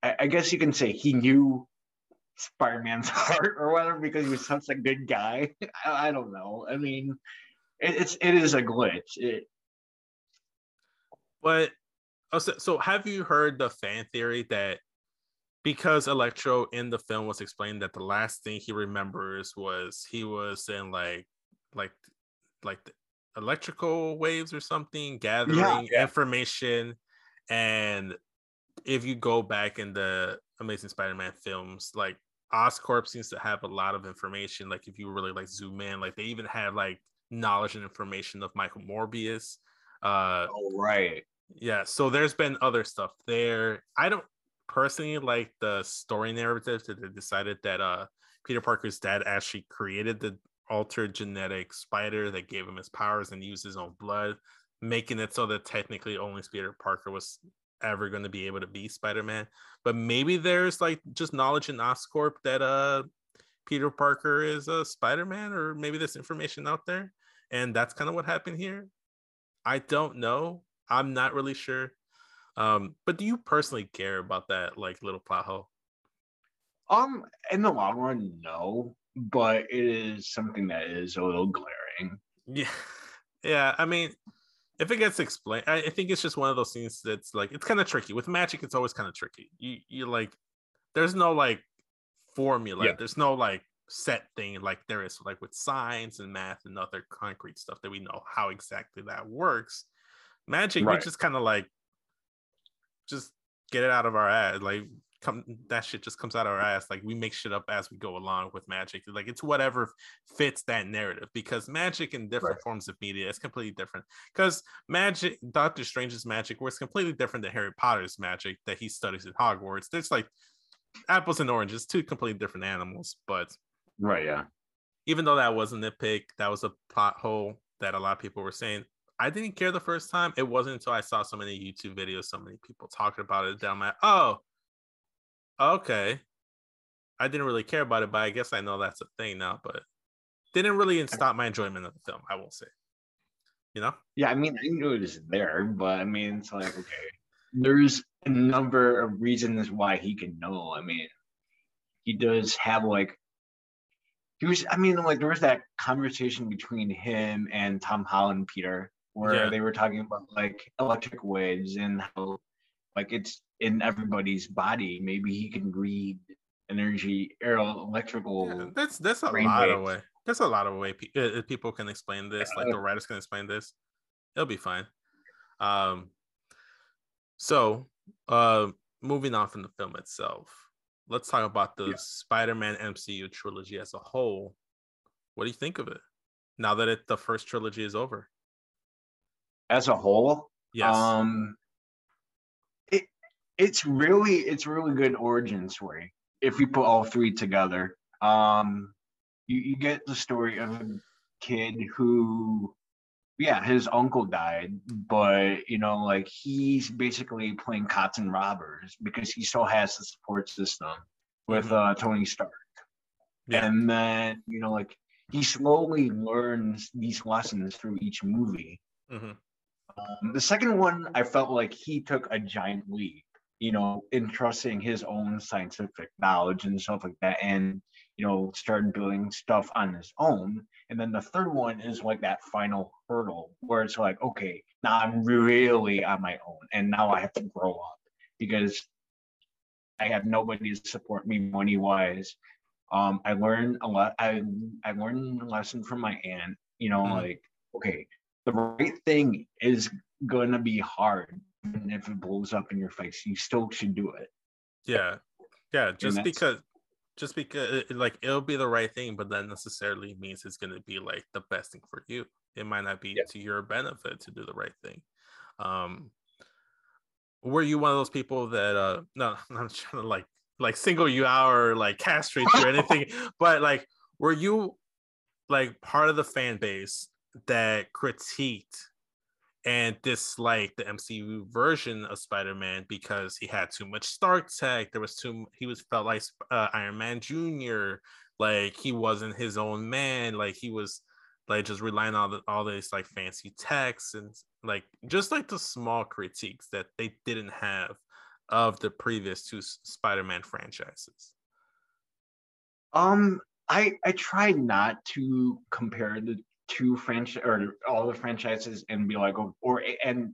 I, I guess you can say he knew Spider-Man's *laughs* heart or whatever because he was such a good guy. *laughs* I, I don't know. I mean, it, it's it is a glitch. It, But oh, so, so have you heard the fan theory that because Electro in the film was explained that the last thing he remembers was he was in like like like the electrical waves or something gathering yeah. information. And if you go back in the Amazing Spider-Man films like Oscorp seems to have a lot of information. Like if you really like zoom in like they even have like knowledge and information of Michael Morbius. Uh oh right. yeah so there's been other stuff there. I don't personally like the story narrative that they decided that uh peter parker's dad actually created the altered genetic spider that gave him his powers and used his own blood, making it so that technically only Peter Parker was ever going to be able to be Spider-Man. But maybe there's like just knowledge in Oscorp that uh Peter Parker is a Spider-Man, or maybe there's information out there, and that's kind of what happened here. I don't know. I'm not really sure. Um, but do you personally care about that like little plot hole? Um, in the long run, no, but it is something that is a little glaring. Yeah, *laughs* yeah. I mean, if it gets explained, I, I think it's just one of those things that's like it's kind of tricky. With magic, it's always kind of tricky. You you like, there's no like formula. Yeah. There's no like set thing like there is like with science and math and other concrete stuff that we know how exactly that works. Magic, right. we just kind of like just get it out of our ass. Like come that shit just comes out of our ass. Like we make shit up as we go along with magic. Like it's whatever fits that narrative because magic in different right. forms of media is completely different. Because magic, Doctor Strange's magic was completely different than Harry Potter's magic that he studies at Hogwarts. There's like apples and oranges, two completely different animals. But right, yeah. Even though that was a nitpick, that was a plot hole that a lot of people were saying. I didn't care the first time. It wasn't until I saw so many YouTube videos, so many people talking about it. That I'm like, oh, okay. I didn't really care about it, but I guess I know that's a thing now. But didn't really stop my enjoyment of the film. I will say, you know. Yeah, I mean, I knew it was there, but I mean, it's like okay, there's a number of reasons why he can know. I mean, he does have like he was. I mean, like there was that conversation between him and Tom Holland, Peter, where yeah. they were talking about like electric waves and how like it's in everybody's body. Maybe he can read energy or electrical. Yeah, that's that's a lot waves. of way. That's a lot of way pe- uh, uh, people can explain this. Like the writers can explain this. It'll be fine. Um. So, uh, moving on from the film itself, let's talk about the yeah. Spider-Man MCU trilogy as a whole. What do you think of it now that it the first trilogy is over? As a whole, yes. Um, it's really it's really good origin story if you put all three together. Um, you, you get the story of a kid who, yeah, his uncle died, but you know, like he's basically playing cops and robbers because he still has the support system with mm-hmm. uh, Tony Stark. Yeah. And then you know, like he slowly learns these lessons through each movie. Mm-hmm. Um, the second one, I felt like he took a giant leap you know, in trusting his own scientific knowledge and stuff like that, and you know, started doing stuff on his own. And then the third one is like that final hurdle where it's like, okay, now I'm really on my own, and now I have to grow up because I have nobody to support me money wise. Um, I learned a lot. I I learned a lesson from my aunt. You know, mm-hmm. like okay, the right thing is going to be hard and if it blows up in your face, you still should do it. Yeah, yeah. Just because, just because, like it'll be the right thing, but that necessarily means it's going to be like the best thing for you. It might not be yeah. to your benefit to do the right thing. Um, were you one of those people that uh no *laughs* i'm trying to like like single you out or like castrate you or anything *laughs* but like were you like part of the fan base that critiqued and disliked the MCU version of Spider-Man because he had too much Stark tech. There was too he was felt like uh, Iron Man Junior. Like he wasn't his own man. Like he was like just relying on the, all these like fancy techs and like just like the small critiques that they didn't have of the previous two Spider-Man franchises. Um, I I tried not to compare the to franchise or all the franchises and be like or, or and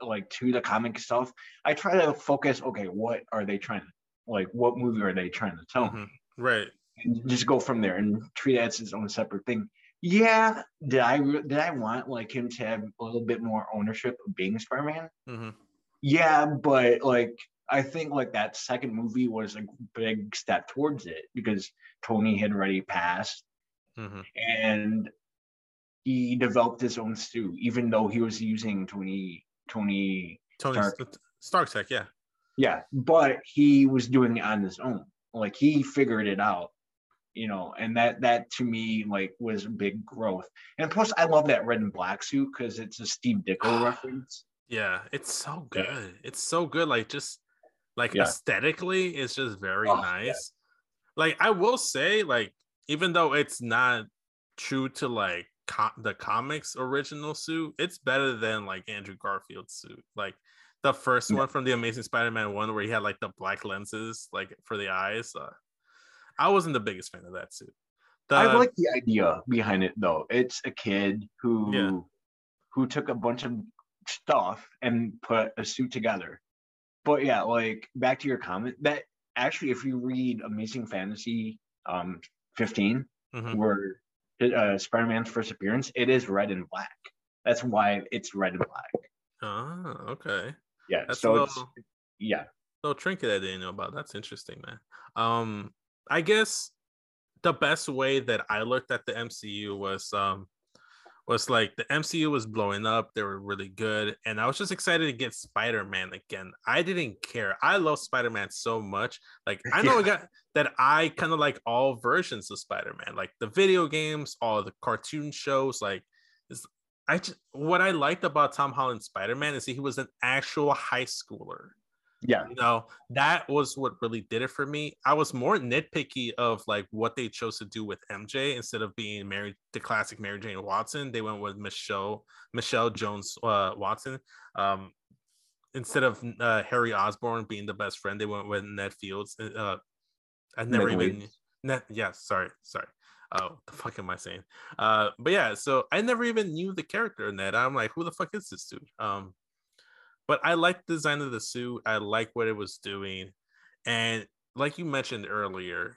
like to the comic stuff i try to focus okay what are they trying to like what movie are they trying to tell mm-hmm. me right and just go from there and treat it as its own separate thing yeah did i did i want like him to have a little bit more ownership of being spider-man mm-hmm. yeah but like i think like that second movie was a big step towards it because tony had already passed mm-hmm. and he developed his own stew, even though he was using Tony Tony Tony Stark. Stark Tech, yeah. Yeah, but he was doing it on his own. Like he figured it out. you know, and that that to me like was a big growth. And plus, I love that red and black suit because it's a Steve Ditko *gasps* reference. Yeah, it's so good. Yeah. It's so good. Like just like Yeah. aesthetically, it's just very Oh, yeah. nice. Like I will say, like even though it's not true to like co- the comics original suit, it's better than like Andrew Garfield's suit. Like the first Yeah. one from the Amazing Spider-Man one, where he had like the black lenses, like for the eyes. Uh, I wasn't the biggest fan of that suit. The, I like the idea behind it though. It's a kid who Yeah. who took a bunch of stuff and put a suit together. But yeah, like back to your comment, that actually if you read Amazing Fantasy um 15, Mhm. where uh, Spider-Man's first appearance, it is red and black. That's why it's red and black. Oh, okay. Yeah. That's so little, yeah. little trinket I didn't know about. That's interesting, man. Um, I guess the best way that I looked at the MCU was um was like the MCU was blowing up. They were really good, and I was just excited to get Spider Man again. I didn't care. I love Spider Man so much. Like *laughs* I know Yeah. I got that. I kind of like all versions of Spider Man, like the video games, all the cartoon shows. Like, I just what I liked about Tom Holland's Spider Man is he was an actual high schooler Yeah. you know that was what really did it for me. I was more nitpicky of like what they chose to do with mj instead of being married to classic mary jane watson. They went with michelle michelle jones uh, watson. Um instead of uh, harry osborn being the best friend they went with ned fields uh i never Ned even. Ned, yeah sorry sorry. Oh the fuck am i saying? Uh but yeah so i never even knew the character ned. I'm like who the fuck is this dude? Um but I like the design of the suit. I like what it was doing. And like you mentioned earlier,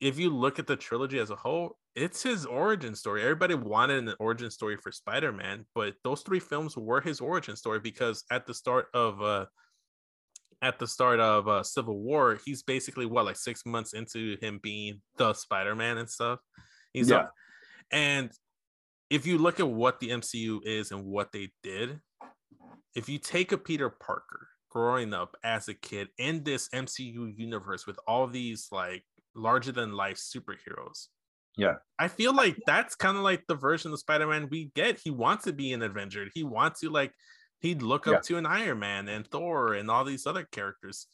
if you look at the trilogy as a whole, it's his origin story. Everybody wanted an origin story for Spider-Man, but those three films were his origin story because at the start of uh at the start of uh, Civil War, he's basically what like 6 months into him being the Spider-Man and stuff. He's Yeah. up- and if you look at what the MCU is and what they did, if you take a Peter Parker growing up as a kid in this MCU universe with all these like larger than life superheroes. Yeah. I feel like that's kind of like the version of Spider-Man we get. He wants to be an Avenger. He wants to like he'd look up Yeah. to an Iron Man and Thor and all these other characters.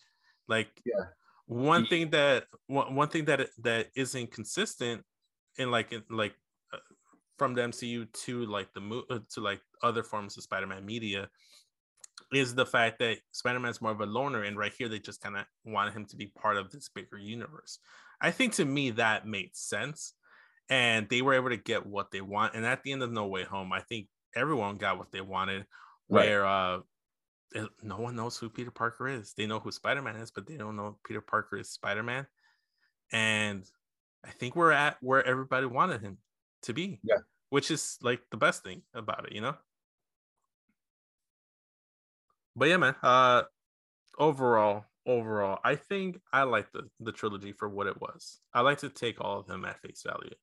Like Yeah. one He- thing that one, one thing that that isn't consistent in like in like from the MCU to like the mo- uh, to like other forms of Spider-Man media is the fact that Spider-Man's more of a loner, and right here they just kind of wanted him to be part of this bigger universe. I think to me that made sense, and they were able to get what they want. And at the end of No Way Home, I think everyone got what they wanted. Right. Where uh, no one knows who Peter Parker is. They know who Spider-Man is, but they don't know Peter Parker is Spider-Man. And I think we're at where everybody wanted him to be. Yeah. Which is like the best thing about it, you know? But yeah, man. Uh overall, overall, I think I like the the trilogy for what it was. I like to take all of them at face value.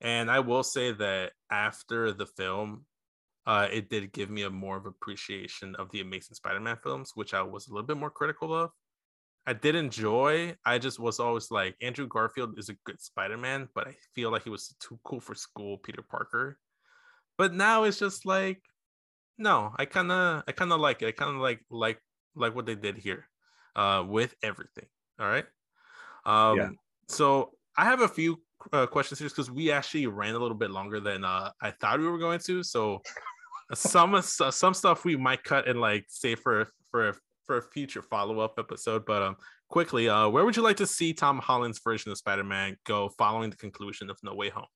And I will say that after the film, uh, it did give me a more of appreciation of the Amazing Spider-Man films, which I was a little bit more critical of. I did enjoy. I just was always like Andrew Garfield is a good Spider-Man, but I feel like he was too cool for school, Peter Parker. But now it's just like, no, I kind of, I kind of like it. I kind of like like like what they did here, uh, with everything. All right. Um, Yeah. So I have a few uh, questions here because we actually ran a little bit longer than uh, I thought we were going to. So *laughs* some some stuff we might cut and like save for for for a future follow up episode. But um, quickly, uh, where would you like to see Tom Holland's version of Spider Man go following the conclusion of No Way Home?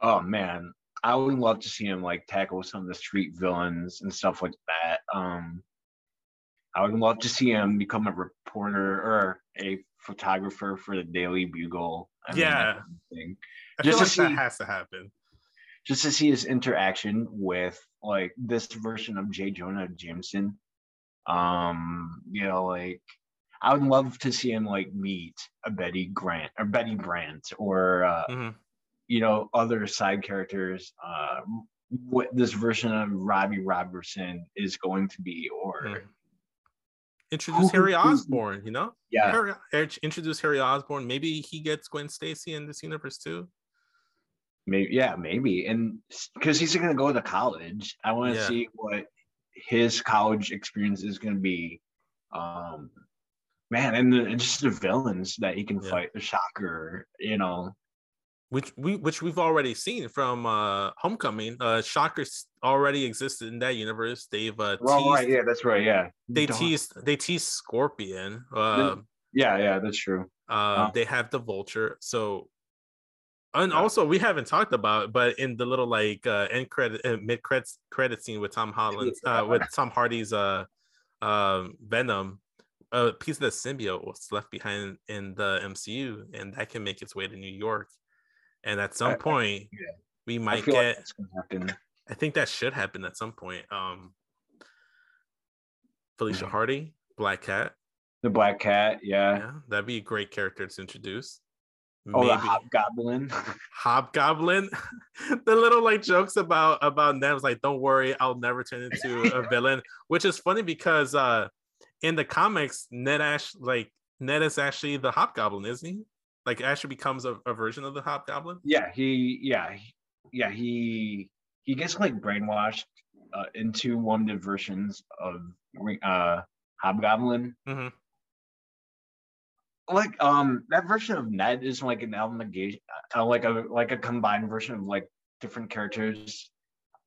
Oh man, I would love to see him like tackle some of the street villains and stuff like that. Um, I would love to see him become a reporter or a photographer for the Daily Bugle. I Yeah. thing. I Just like that has to happen. Just to see his interaction with like this version of J. Jonah Jameson. Um, you know, like I would love to see him like meet a Betty Grant or Betty Brant or uh, Mhm. you know other side characters uh what this version of robbie robertson is going to be or Mhm. introduce Harry Osborn. You know, yeah, Harry, introduce Harry Osborn. Maybe he gets Gwen Stacy in this universe too. Maybe, yeah, maybe, and because he's gonna go to college, I want to Yeah. see what his college experience is gonna be. Um, man, and, the, and just the villains that he can Yeah. fight, the Shocker, you know, which we which we've already seen from uh Homecoming. Uh Shockers already existed in that universe. They've uh teased, Well, right, yeah, that's right, yeah. they Don't- teased they teased Scorpion. Uh, yeah, yeah, that's true. uh, Oh. they have the Vulture. So and Yeah. also we haven't talked about, but in the little like uh end credit uh, mid credits credit scene with Tom Holland uh with Tom Hardy's uh um Venom, a piece of the symbiote was left behind in the MCU, and that can make its way to New York. And at some I- I- point, yeah. we might get. like that's gonna happen. I think that should happen at some point. Um, Felicia Mhm. Hardy, Black Cat. The Black Cat, yeah. Yeah, that'd be a great character to introduce. Oh, the Hobgoblin. *laughs* Hobgoblin. *laughs* the little like jokes about about Ned was like, "Don't worry, I'll never turn into a *laughs* villain," which is funny because uh in the comics, Ned Ash like Ned is actually the Hobgoblin, isn't he? Like Ash becomes a, a version of the Hobgoblin. yeah, he, yeah, he- yeah, he he gets like brainwashed uh, into one of the versions of uh Hobgoblin. Mhm. Like um that version of Ned is like an amalgamation, uh, like a like a combined version of like different characters,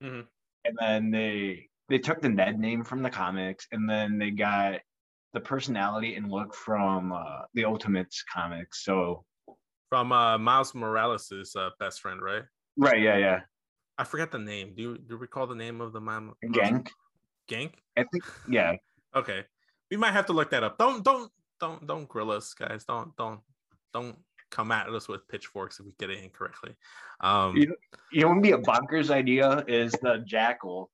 Mhm. and then they they took the Ned name from the comics, and then they got the personality and look from uh, the Ultimates comics. So From uh Miles Morales' uh, best friend, right? right, yeah, yeah, I forgot the name. Do you, do you recall the name of the mom? Gank. Gank. I think yeah, *laughs* Okay, we might have to look that up. Don't don't don't don't grill us, guys. Don't don't don't come at us with pitchforks if we get it incorrectly. Um, You- you know, what would be a bonkers idea is the Jackal.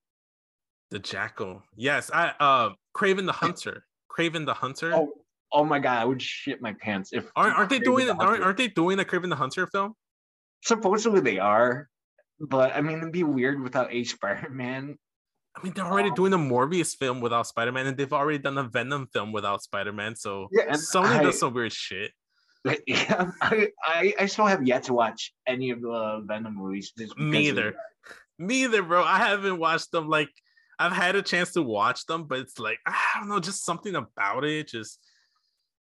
the jackal. Yes, I uh Kraven the Hunter. Kraven the Hunter. Oh, oh my god, I would shit my pants if aren't, aren't they doing the? Aren't, aren't they doing a Kraven the Hunter film? Supposedly they are, but I mean it'd be weird without a Spider-Man. I mean, they're already doing a Morbius film without Spider Man, and they've already done a Venom film without Spider Man. So Yeah, Sony I- does some weird shit. *laughs* Yeah, I, I I still have yet to watch any of the Venom movies. Me either. Me either, bro. I haven't watched them. Like, I've had a chance to watch them, but it's like I don't know, just something about it. Just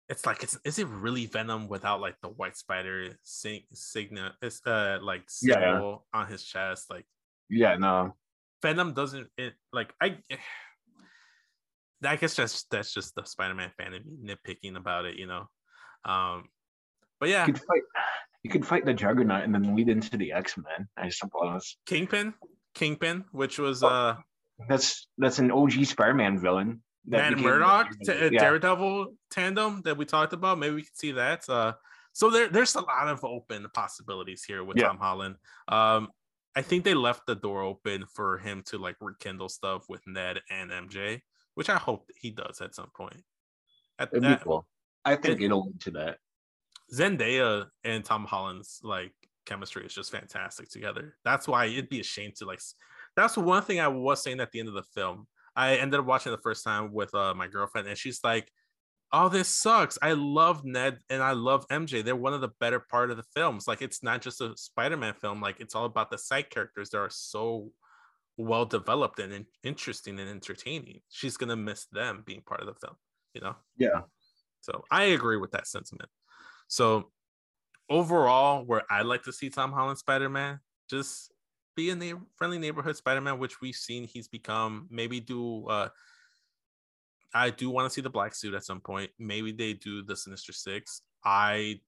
it's like it's is it really Venom without like the white spider sig- signa it's uh like yeah. on his chest? Like Yeah, no. Venom doesn't it like I I guess that's that's just the Spider-Man fan and me nitpicking about it, you know. Um but yeah, You could fight. You could fight the Juggernaut and then lead into the X Men. I suppose Kingpin, Kingpin, which was Oh, uh that's that's an OG Spider-Man villain. that Matt Murdock, t- uh, yeah. Daredevil tandem that we talked about. Maybe we can see that. Uh, so there, there's a lot of open possibilities here with Yeah. Tom Holland. Um, I think they left the door open for him to like rekindle stuff with Ned and MJ, which I hope he does at some point. At, It'd be that- cool. I think it- it'll lead to that. Zendaya and Tom Holland's like chemistry is just fantastic together. That's why it'd be a shame to like. That's one thing I was saying at the end of the film. I ended up watching it the first time with uh, my girlfriend, and she's like, "Oh, this sucks. I love Ned and I love MJ. They're one of the better part of the films. Like, it's not just a Spider-Man film. Like, it's all about the side characters that are so well developed and in- interesting and entertaining. She's gonna miss them being part of the film. You know." Yeah. So I agree with that sentiment. So overall, where I like to see Tom Holland Spider Man, just be a neigh- friendly neighborhood Spider Man, which we've seen he's become. Maybe do. uh I do want to see the black suit at some point. Maybe they do the Sinister Six. I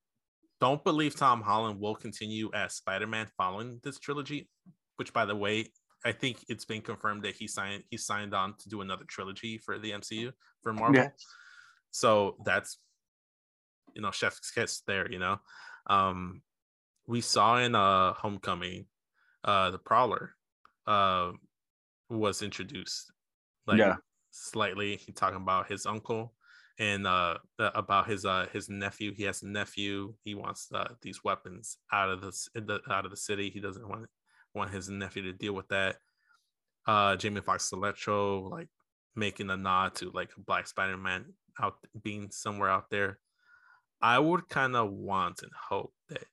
don't believe Tom Holland will continue as Spider Man following this trilogy. Which, by the way, I think it's been confirmed that he signed he signed on to do another trilogy for the MCU for Marvel. Yeah. So that's you know chef's kiss there. You know, um, we saw in uh Homecoming, uh, the Prowler, uh, was introduced. Like Yeah. Slightly, talking about his uncle and uh the- about his uh his nephew. He has a nephew. He wants uh, these weapons out of this the, out of the city. He doesn't want want his nephew to deal with that. Uh, Jamie Foxx Electro like making a nod to like Black Spider Man out being somewhere out there. I would kind of want and hope that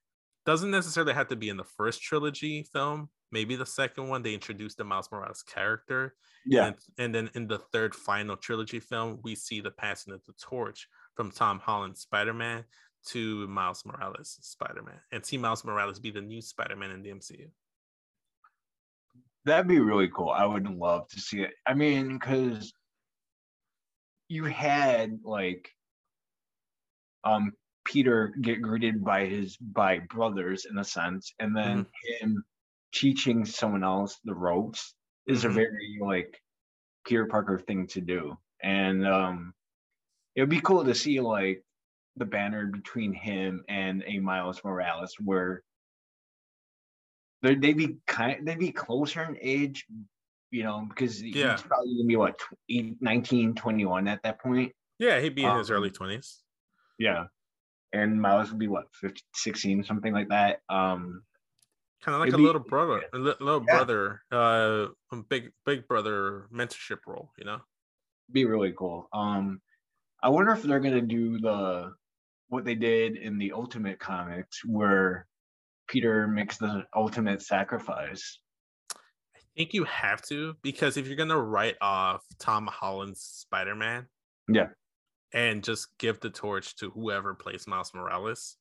doesn't necessarily have to be in the first trilogy film. Maybe the second one they introduce the Miles Morales character. Yeah. And, and then in the third final trilogy film, we see the passing of the torch from Tom Holland's Spider-Man to Miles Morales Spider-Man and see Miles Morales be the new Spider-Man in the MCU. That'd be really cool. I would love to see it. I mean, because you had like um Peter get greeted by his by brothers in a sense, and then Mm-hmm. him teaching someone else the ropes is Mhm. a very like Peter Parker thing to do. And um it would be cool to see like the banner between him and a Miles Morales where they they'd be kind they'd be closer in age, you know, because Yeah. he's probably gonna be what tw- eight- 19, 21 at that point. Yeah, he'd be in his Um, early 20s. Yeah. And Miles would be what, 15, 16, something like that. Um, Kind of like it'd a be- little brother, a little Yeah. brother, uh, a big big brother mentorship role, you know? be really cool. Um, I wonder if they're gonna do the what they did in the Ultimate comics, where Peter makes the ultimate sacrifice. I think you have to because if you're gonna write off Tom Holland's Spider-Man, Yeah. and just give the torch to whoever plays Miles Morales,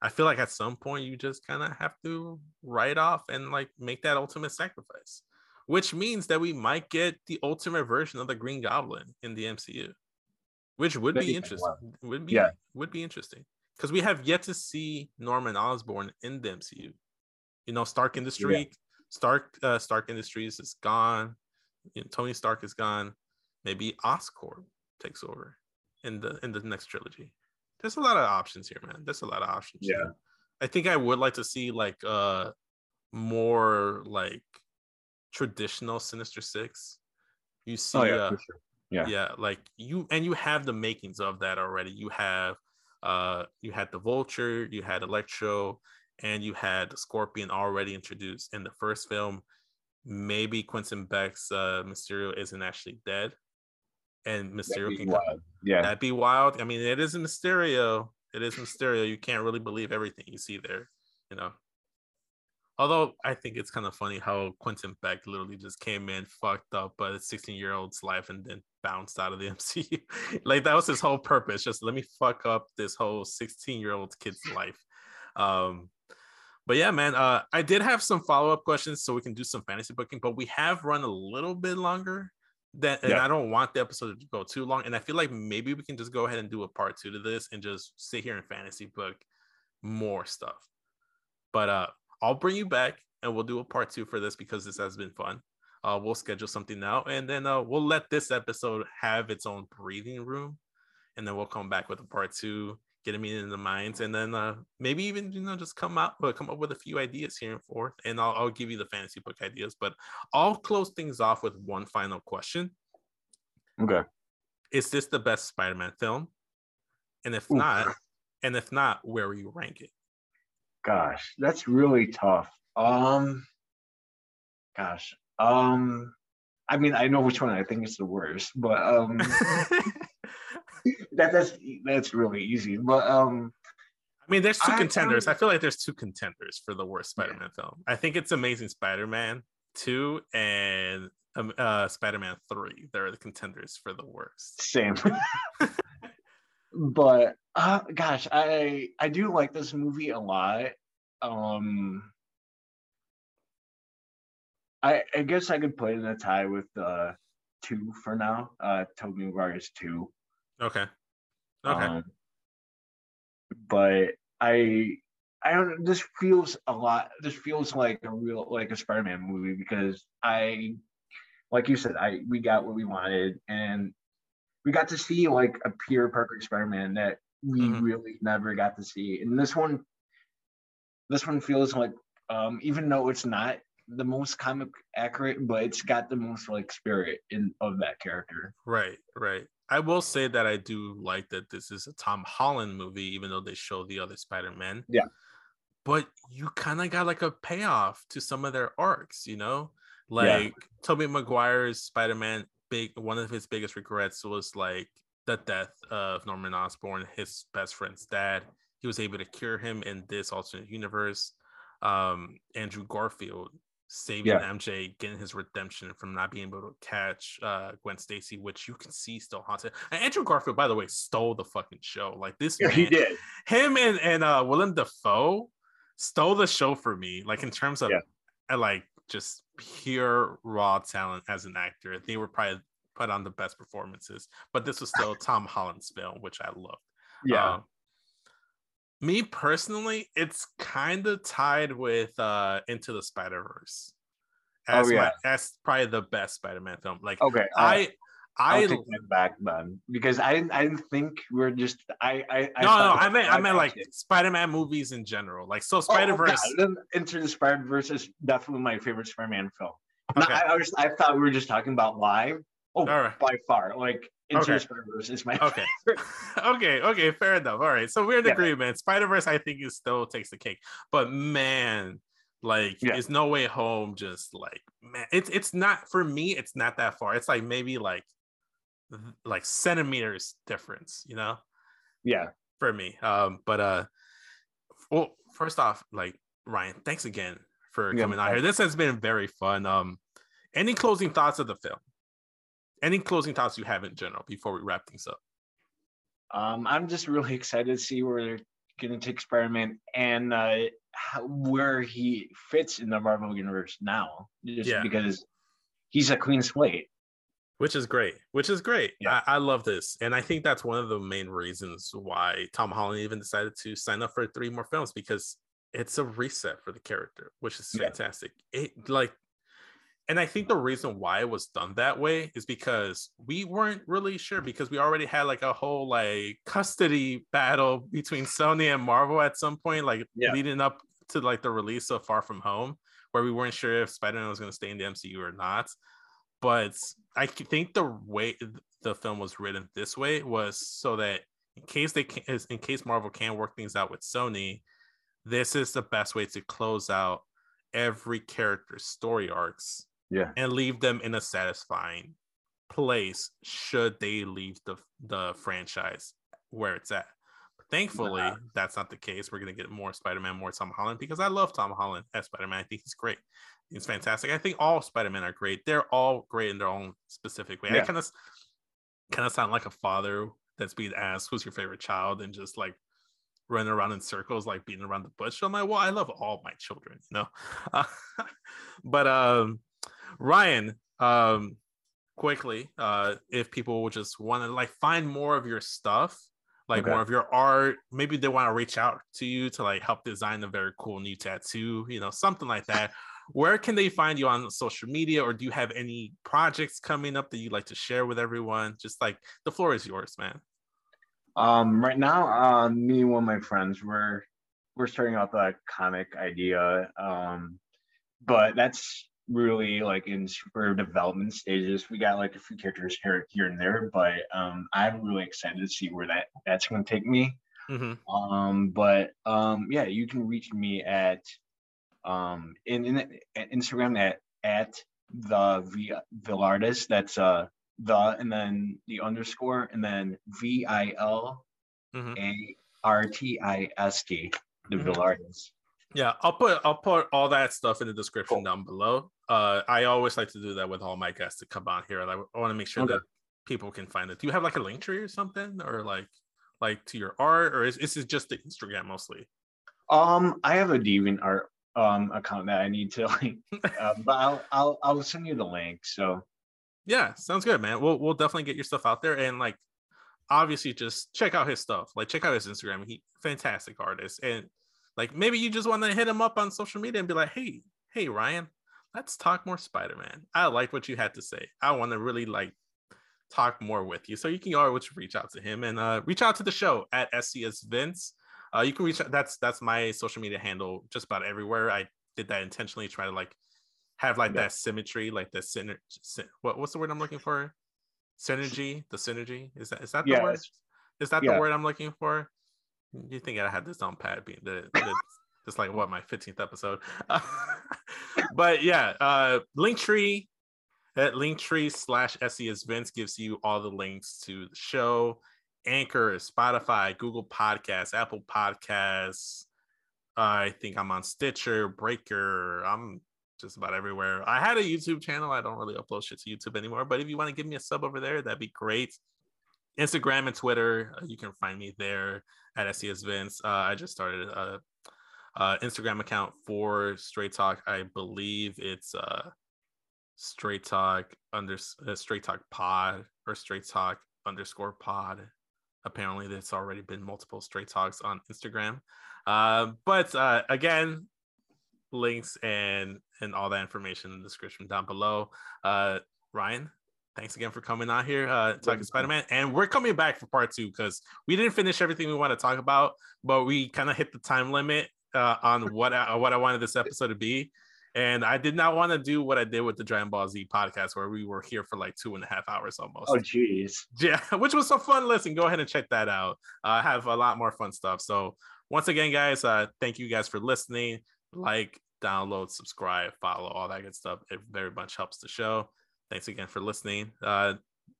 I feel like at some point you just kind of have to write off and like make that ultimate sacrifice, which means that we might get the ultimate version of the Green Goblin in the MCU, which would be interesting. Would be Yeah. would be interesting because we have yet to see Norman Osborn in the MCU. You know, Stark Industry, Stark uh, Stark Industries is gone. You know, Tony Stark is gone. Maybe Oscorp takes over in the in the next trilogy. There's a lot of options here, man. There's a lot of options. Yeah. here. I think I would like to see like uh more like traditional Sinister Six. You see, Oh yeah, uh, sure. Yeah. yeah like you and you have the makings of that already you have uh you had the vulture you had electro and you had scorpion already introduced in the first film maybe quentin beck's uh mysterio isn't actually dead and mysterio can come wild. Yeah. that'd be wild i mean it is a mysterio it is mysterio you can't really believe everything you see there you know Although I think it's kind of funny how Quentin Beck literally just came in, fucked up a 16 year old's life, and then bounced out of the *laughs* MCU. like that was his whole purpose. Just let me fuck up this whole 16 year old kid's life. Um, but yeah, man, uh, I did have some follow up questions so we can do some fantasy booking, but we have run a little bit longer. That and Yeah. I don't want the episode to go too long. And I feel like maybe we can just go ahead and do a part two to this and just sit here and fantasy book more stuff. But uh I'll bring you back and we'll do a part two for this because this has been fun. Uh, we'll schedule something now and then uh, we'll let this episode have its own breathing room. And then we'll come back with a part two, get a meeting in the minds, and then uh, maybe even you know just come out, uh, come up with a few ideas here and forth, and I'll, I'll give you the fantasy book ideas. But I'll close things off with one final question: Okay. Is this the best Spider-Man film? And if Oof. not, and if not, where will you rank it? Gosh, that's really tough. Um, gosh. Um, I mean, I know which one I think is the worst, but um, *laughs* that that's that's really easy. But um, I mean, there's two I- contenders. I- I feel like there's two contenders for the worst Spider-Man film. I think it's Amazing Spider-Man 2 and um, uh, Spider-Man 3. They're the contenders for the worst. same. *laughs* but uh, gosh, I I do like this movie a lot. Um, I I guess I could put in a tie with uh two for now. Uh, Tobey Maguire's two. Okay. Okay. Um, but I I don't this feels a lot this feels like a real like a Spider-Man movie because I like you said, I we got what we wanted and we got to see like a pure Parker Spider-Man that we Mhm. really never got to see. And this one this one feels like um even though it's not the most comic accurate, but it's got the most like spirit in of that character. Right, right. I will say that I do like that this is a Tom Holland movie, even though they show the other Spider-Man. Yeah. But you kind of got like a payoff to some of their arcs, you know? Yeah. Like Tobey Maguire's Spider-Man, big one of his biggest regrets was like the death of Norman Osborn, his best friend's dad. He was able to cure him in this alternate universe. Um, Andrew Garfield saving yeah. MJ, getting his redemption from not being able to catch uh, Gwen Stacy, which you can see still haunted. And Andrew Garfield, by the way, stole the fucking show. Like this, yeah, man, he did. Him and and uh, Willem Dafoe stole the show for me. Like in terms of, yeah. uh, like just pure raw talent as an actor. They were probably put on the best performances, but this was still *laughs* Tom Holland's film, which I loved. Yeah. Uh, me personally, it's kind of tied with uh Into the Spider Verse. As oh, yeah. my, as probably the best Spider-Man film. Like okay, uh, I I take that back then because I didn't I didn't think we are just I I, I no no I meant I meant like Spider-Man movies in general. Like so Spider Verse. Oh, oh Into the Spider Verse is definitely my favorite Spider-Man film. Okay. I, I, was I thought we were just talking about live. Oh, right. by far. Like into okay. Spider Verse is my okay. *laughs* okay, okay, fair enough. All right, so we're in yeah. agreement. Spider Verse, I think, is still takes the cake, but man, like, yeah. it's no way home. Just like man, it's it's not for me. It's not that far. It's like maybe like like centimeters difference, you know? Yeah, for me. Um, but uh, well, first off, like Ryan, thanks again for yeah, coming out here. This has been very fun. Um, any closing thoughts of the film? Any closing thoughts you have in general before we wrap things up? Um, I'm just really excited to see where they're going to take Spider-Man and uh, how, where he fits in the Marvel universe now, just yeah. because he's a clean slate. Which is great. Which is great. Yeah. I, I, love this, and I think that's one of the main reasons why Tom Holland even decided to sign up for three more films because it's a reset for the character, which is fantastic. Yeah. It like and I think the reason why it was done that way is because we weren't really sure because we already had like a whole like custody battle between Sony and Marvel at some point, like yeah. leading up to like the release of Far From Home, where we weren't sure if Spider-Man was going to stay in the MCU or not. But I think the way the film was written this way was so that in case they can, in case Marvel can work things out with Sony, this is the best way to close out every character's story arcs yeah. and leave them in a satisfying place should they leave the the franchise where it's at. Thankfully uh-huh. that's not the case. We're going to get more spider-man more tom holland because i love tom holland as spider-man. I think he's great. He's fantastic. I think all spider-man are great. They're all great in their own specific way. Yeah. i kind of kind of sound like a father that's being asked who's your favorite child? and just like running around in circles like beating around the bush. I'm like well i love all my children you know? Uh, *laughs* but um Ryan, um, quickly, uh, if people would just want to like find more of your stuff, like okay. more of your art, maybe they want to reach out to you to like help design a very cool new tattoo, you know, something like that. Where can they find you on social media, or do you have any projects coming up that you'd like to share with everyone? Just like the floor is yours, man. Um, right now, uh, me and one of my friends, we're we're starting out the comic idea. Um, but that's really like in super development stages. We got like a few characters here, here and there, but um, I'm really excited to see where that that's going to take me. Mm-hmm. Um, but um, yeah, you can reach me at um in, in at Instagram at at the v Vilartist. That's uh the and then the underscore and then V I L mm-hmm. A R T I S T the mm-hmm. Vilartist. Yeah, I'll put I'll put all that stuff in the description cool. down below. Uh, I always like to do that with all my guests to come on here. I, I want to make sure okay. that people can find it. Do you have like a link tree or something, or like like to your art, or is, is it just the Instagram mostly? Um, I have a Deviant Art um account that I need to *laughs* like, uh, but I'll I'll I'll send you the link. So yeah, sounds good, man. We'll we'll definitely get your stuff out there and like obviously just check out his stuff. Like check out his Instagram. He fantastic artist and like maybe you just want to hit him up on social media and be like, hey, hey, Ryan, let's talk more Spider-Man. I like what you had to say. I want to really like talk more with you. So you can always reach out to him and uh, reach out to the show at SES Vince. Uh, you can reach out. That's that's my social media handle just about everywhere. I did that intentionally, try to like have like yeah. that symmetry, like the synergy. What what's the word I'm looking for? Synergy. The synergy is that is that the yeah, word? Is that yeah. the word I'm looking for? You think I had this on pad being the, the it's like what my 15th episode. *laughs* but yeah, uh Linktree At Linktree slash SES Vince gives you all the links to the show, Anchor, Spotify, Google Podcasts, Apple Podcasts. I think I'm on Stitcher, Breaker. I'm just about everywhere. I had a YouTube channel. I don't really upload shit to YouTube anymore, but if you want to give me a sub over there, that'd be great. Instagram and Twitter, uh, you can find me there at SES Vince. Uh, I just started a, a, Instagram account for Straight Talk. I believe it's uh, Straight Talk under uh, Straight Talk Pod or Straight Talk underscore Pod. Apparently, there's already been multiple Straight Talks on Instagram. Uh, but uh, again, links and and all that information in the description down below. Uh, Ryan, thanks again for coming on here uh, talking Spider-Man, and we're coming back for part two because we didn't finish everything we want to talk about, but we kind of hit the time limit uh, on *laughs* what I, what I wanted this episode to be. And I did not want to do what I did with the Dragon Ball Z podcast, where we were here for like two and a half hours almost. Oh, jeez. Yeah, *laughs* which was so fun. Listen, go ahead and check that out. Uh, I have a lot more fun stuff. So, once again, guys, uh, thank you guys for listening. Like, download, subscribe, follow, all that good stuff. It very much helps the show. Thanks again for listening. Uh,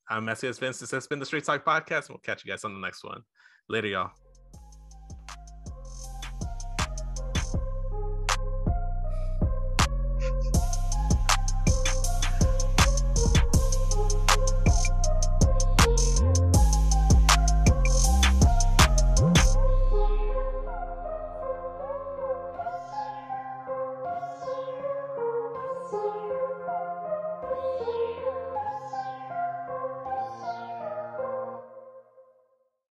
I'm SES Vince. This has been the Straight Talk Podcast, and we'll catch you guys on the next one. Later, y'all.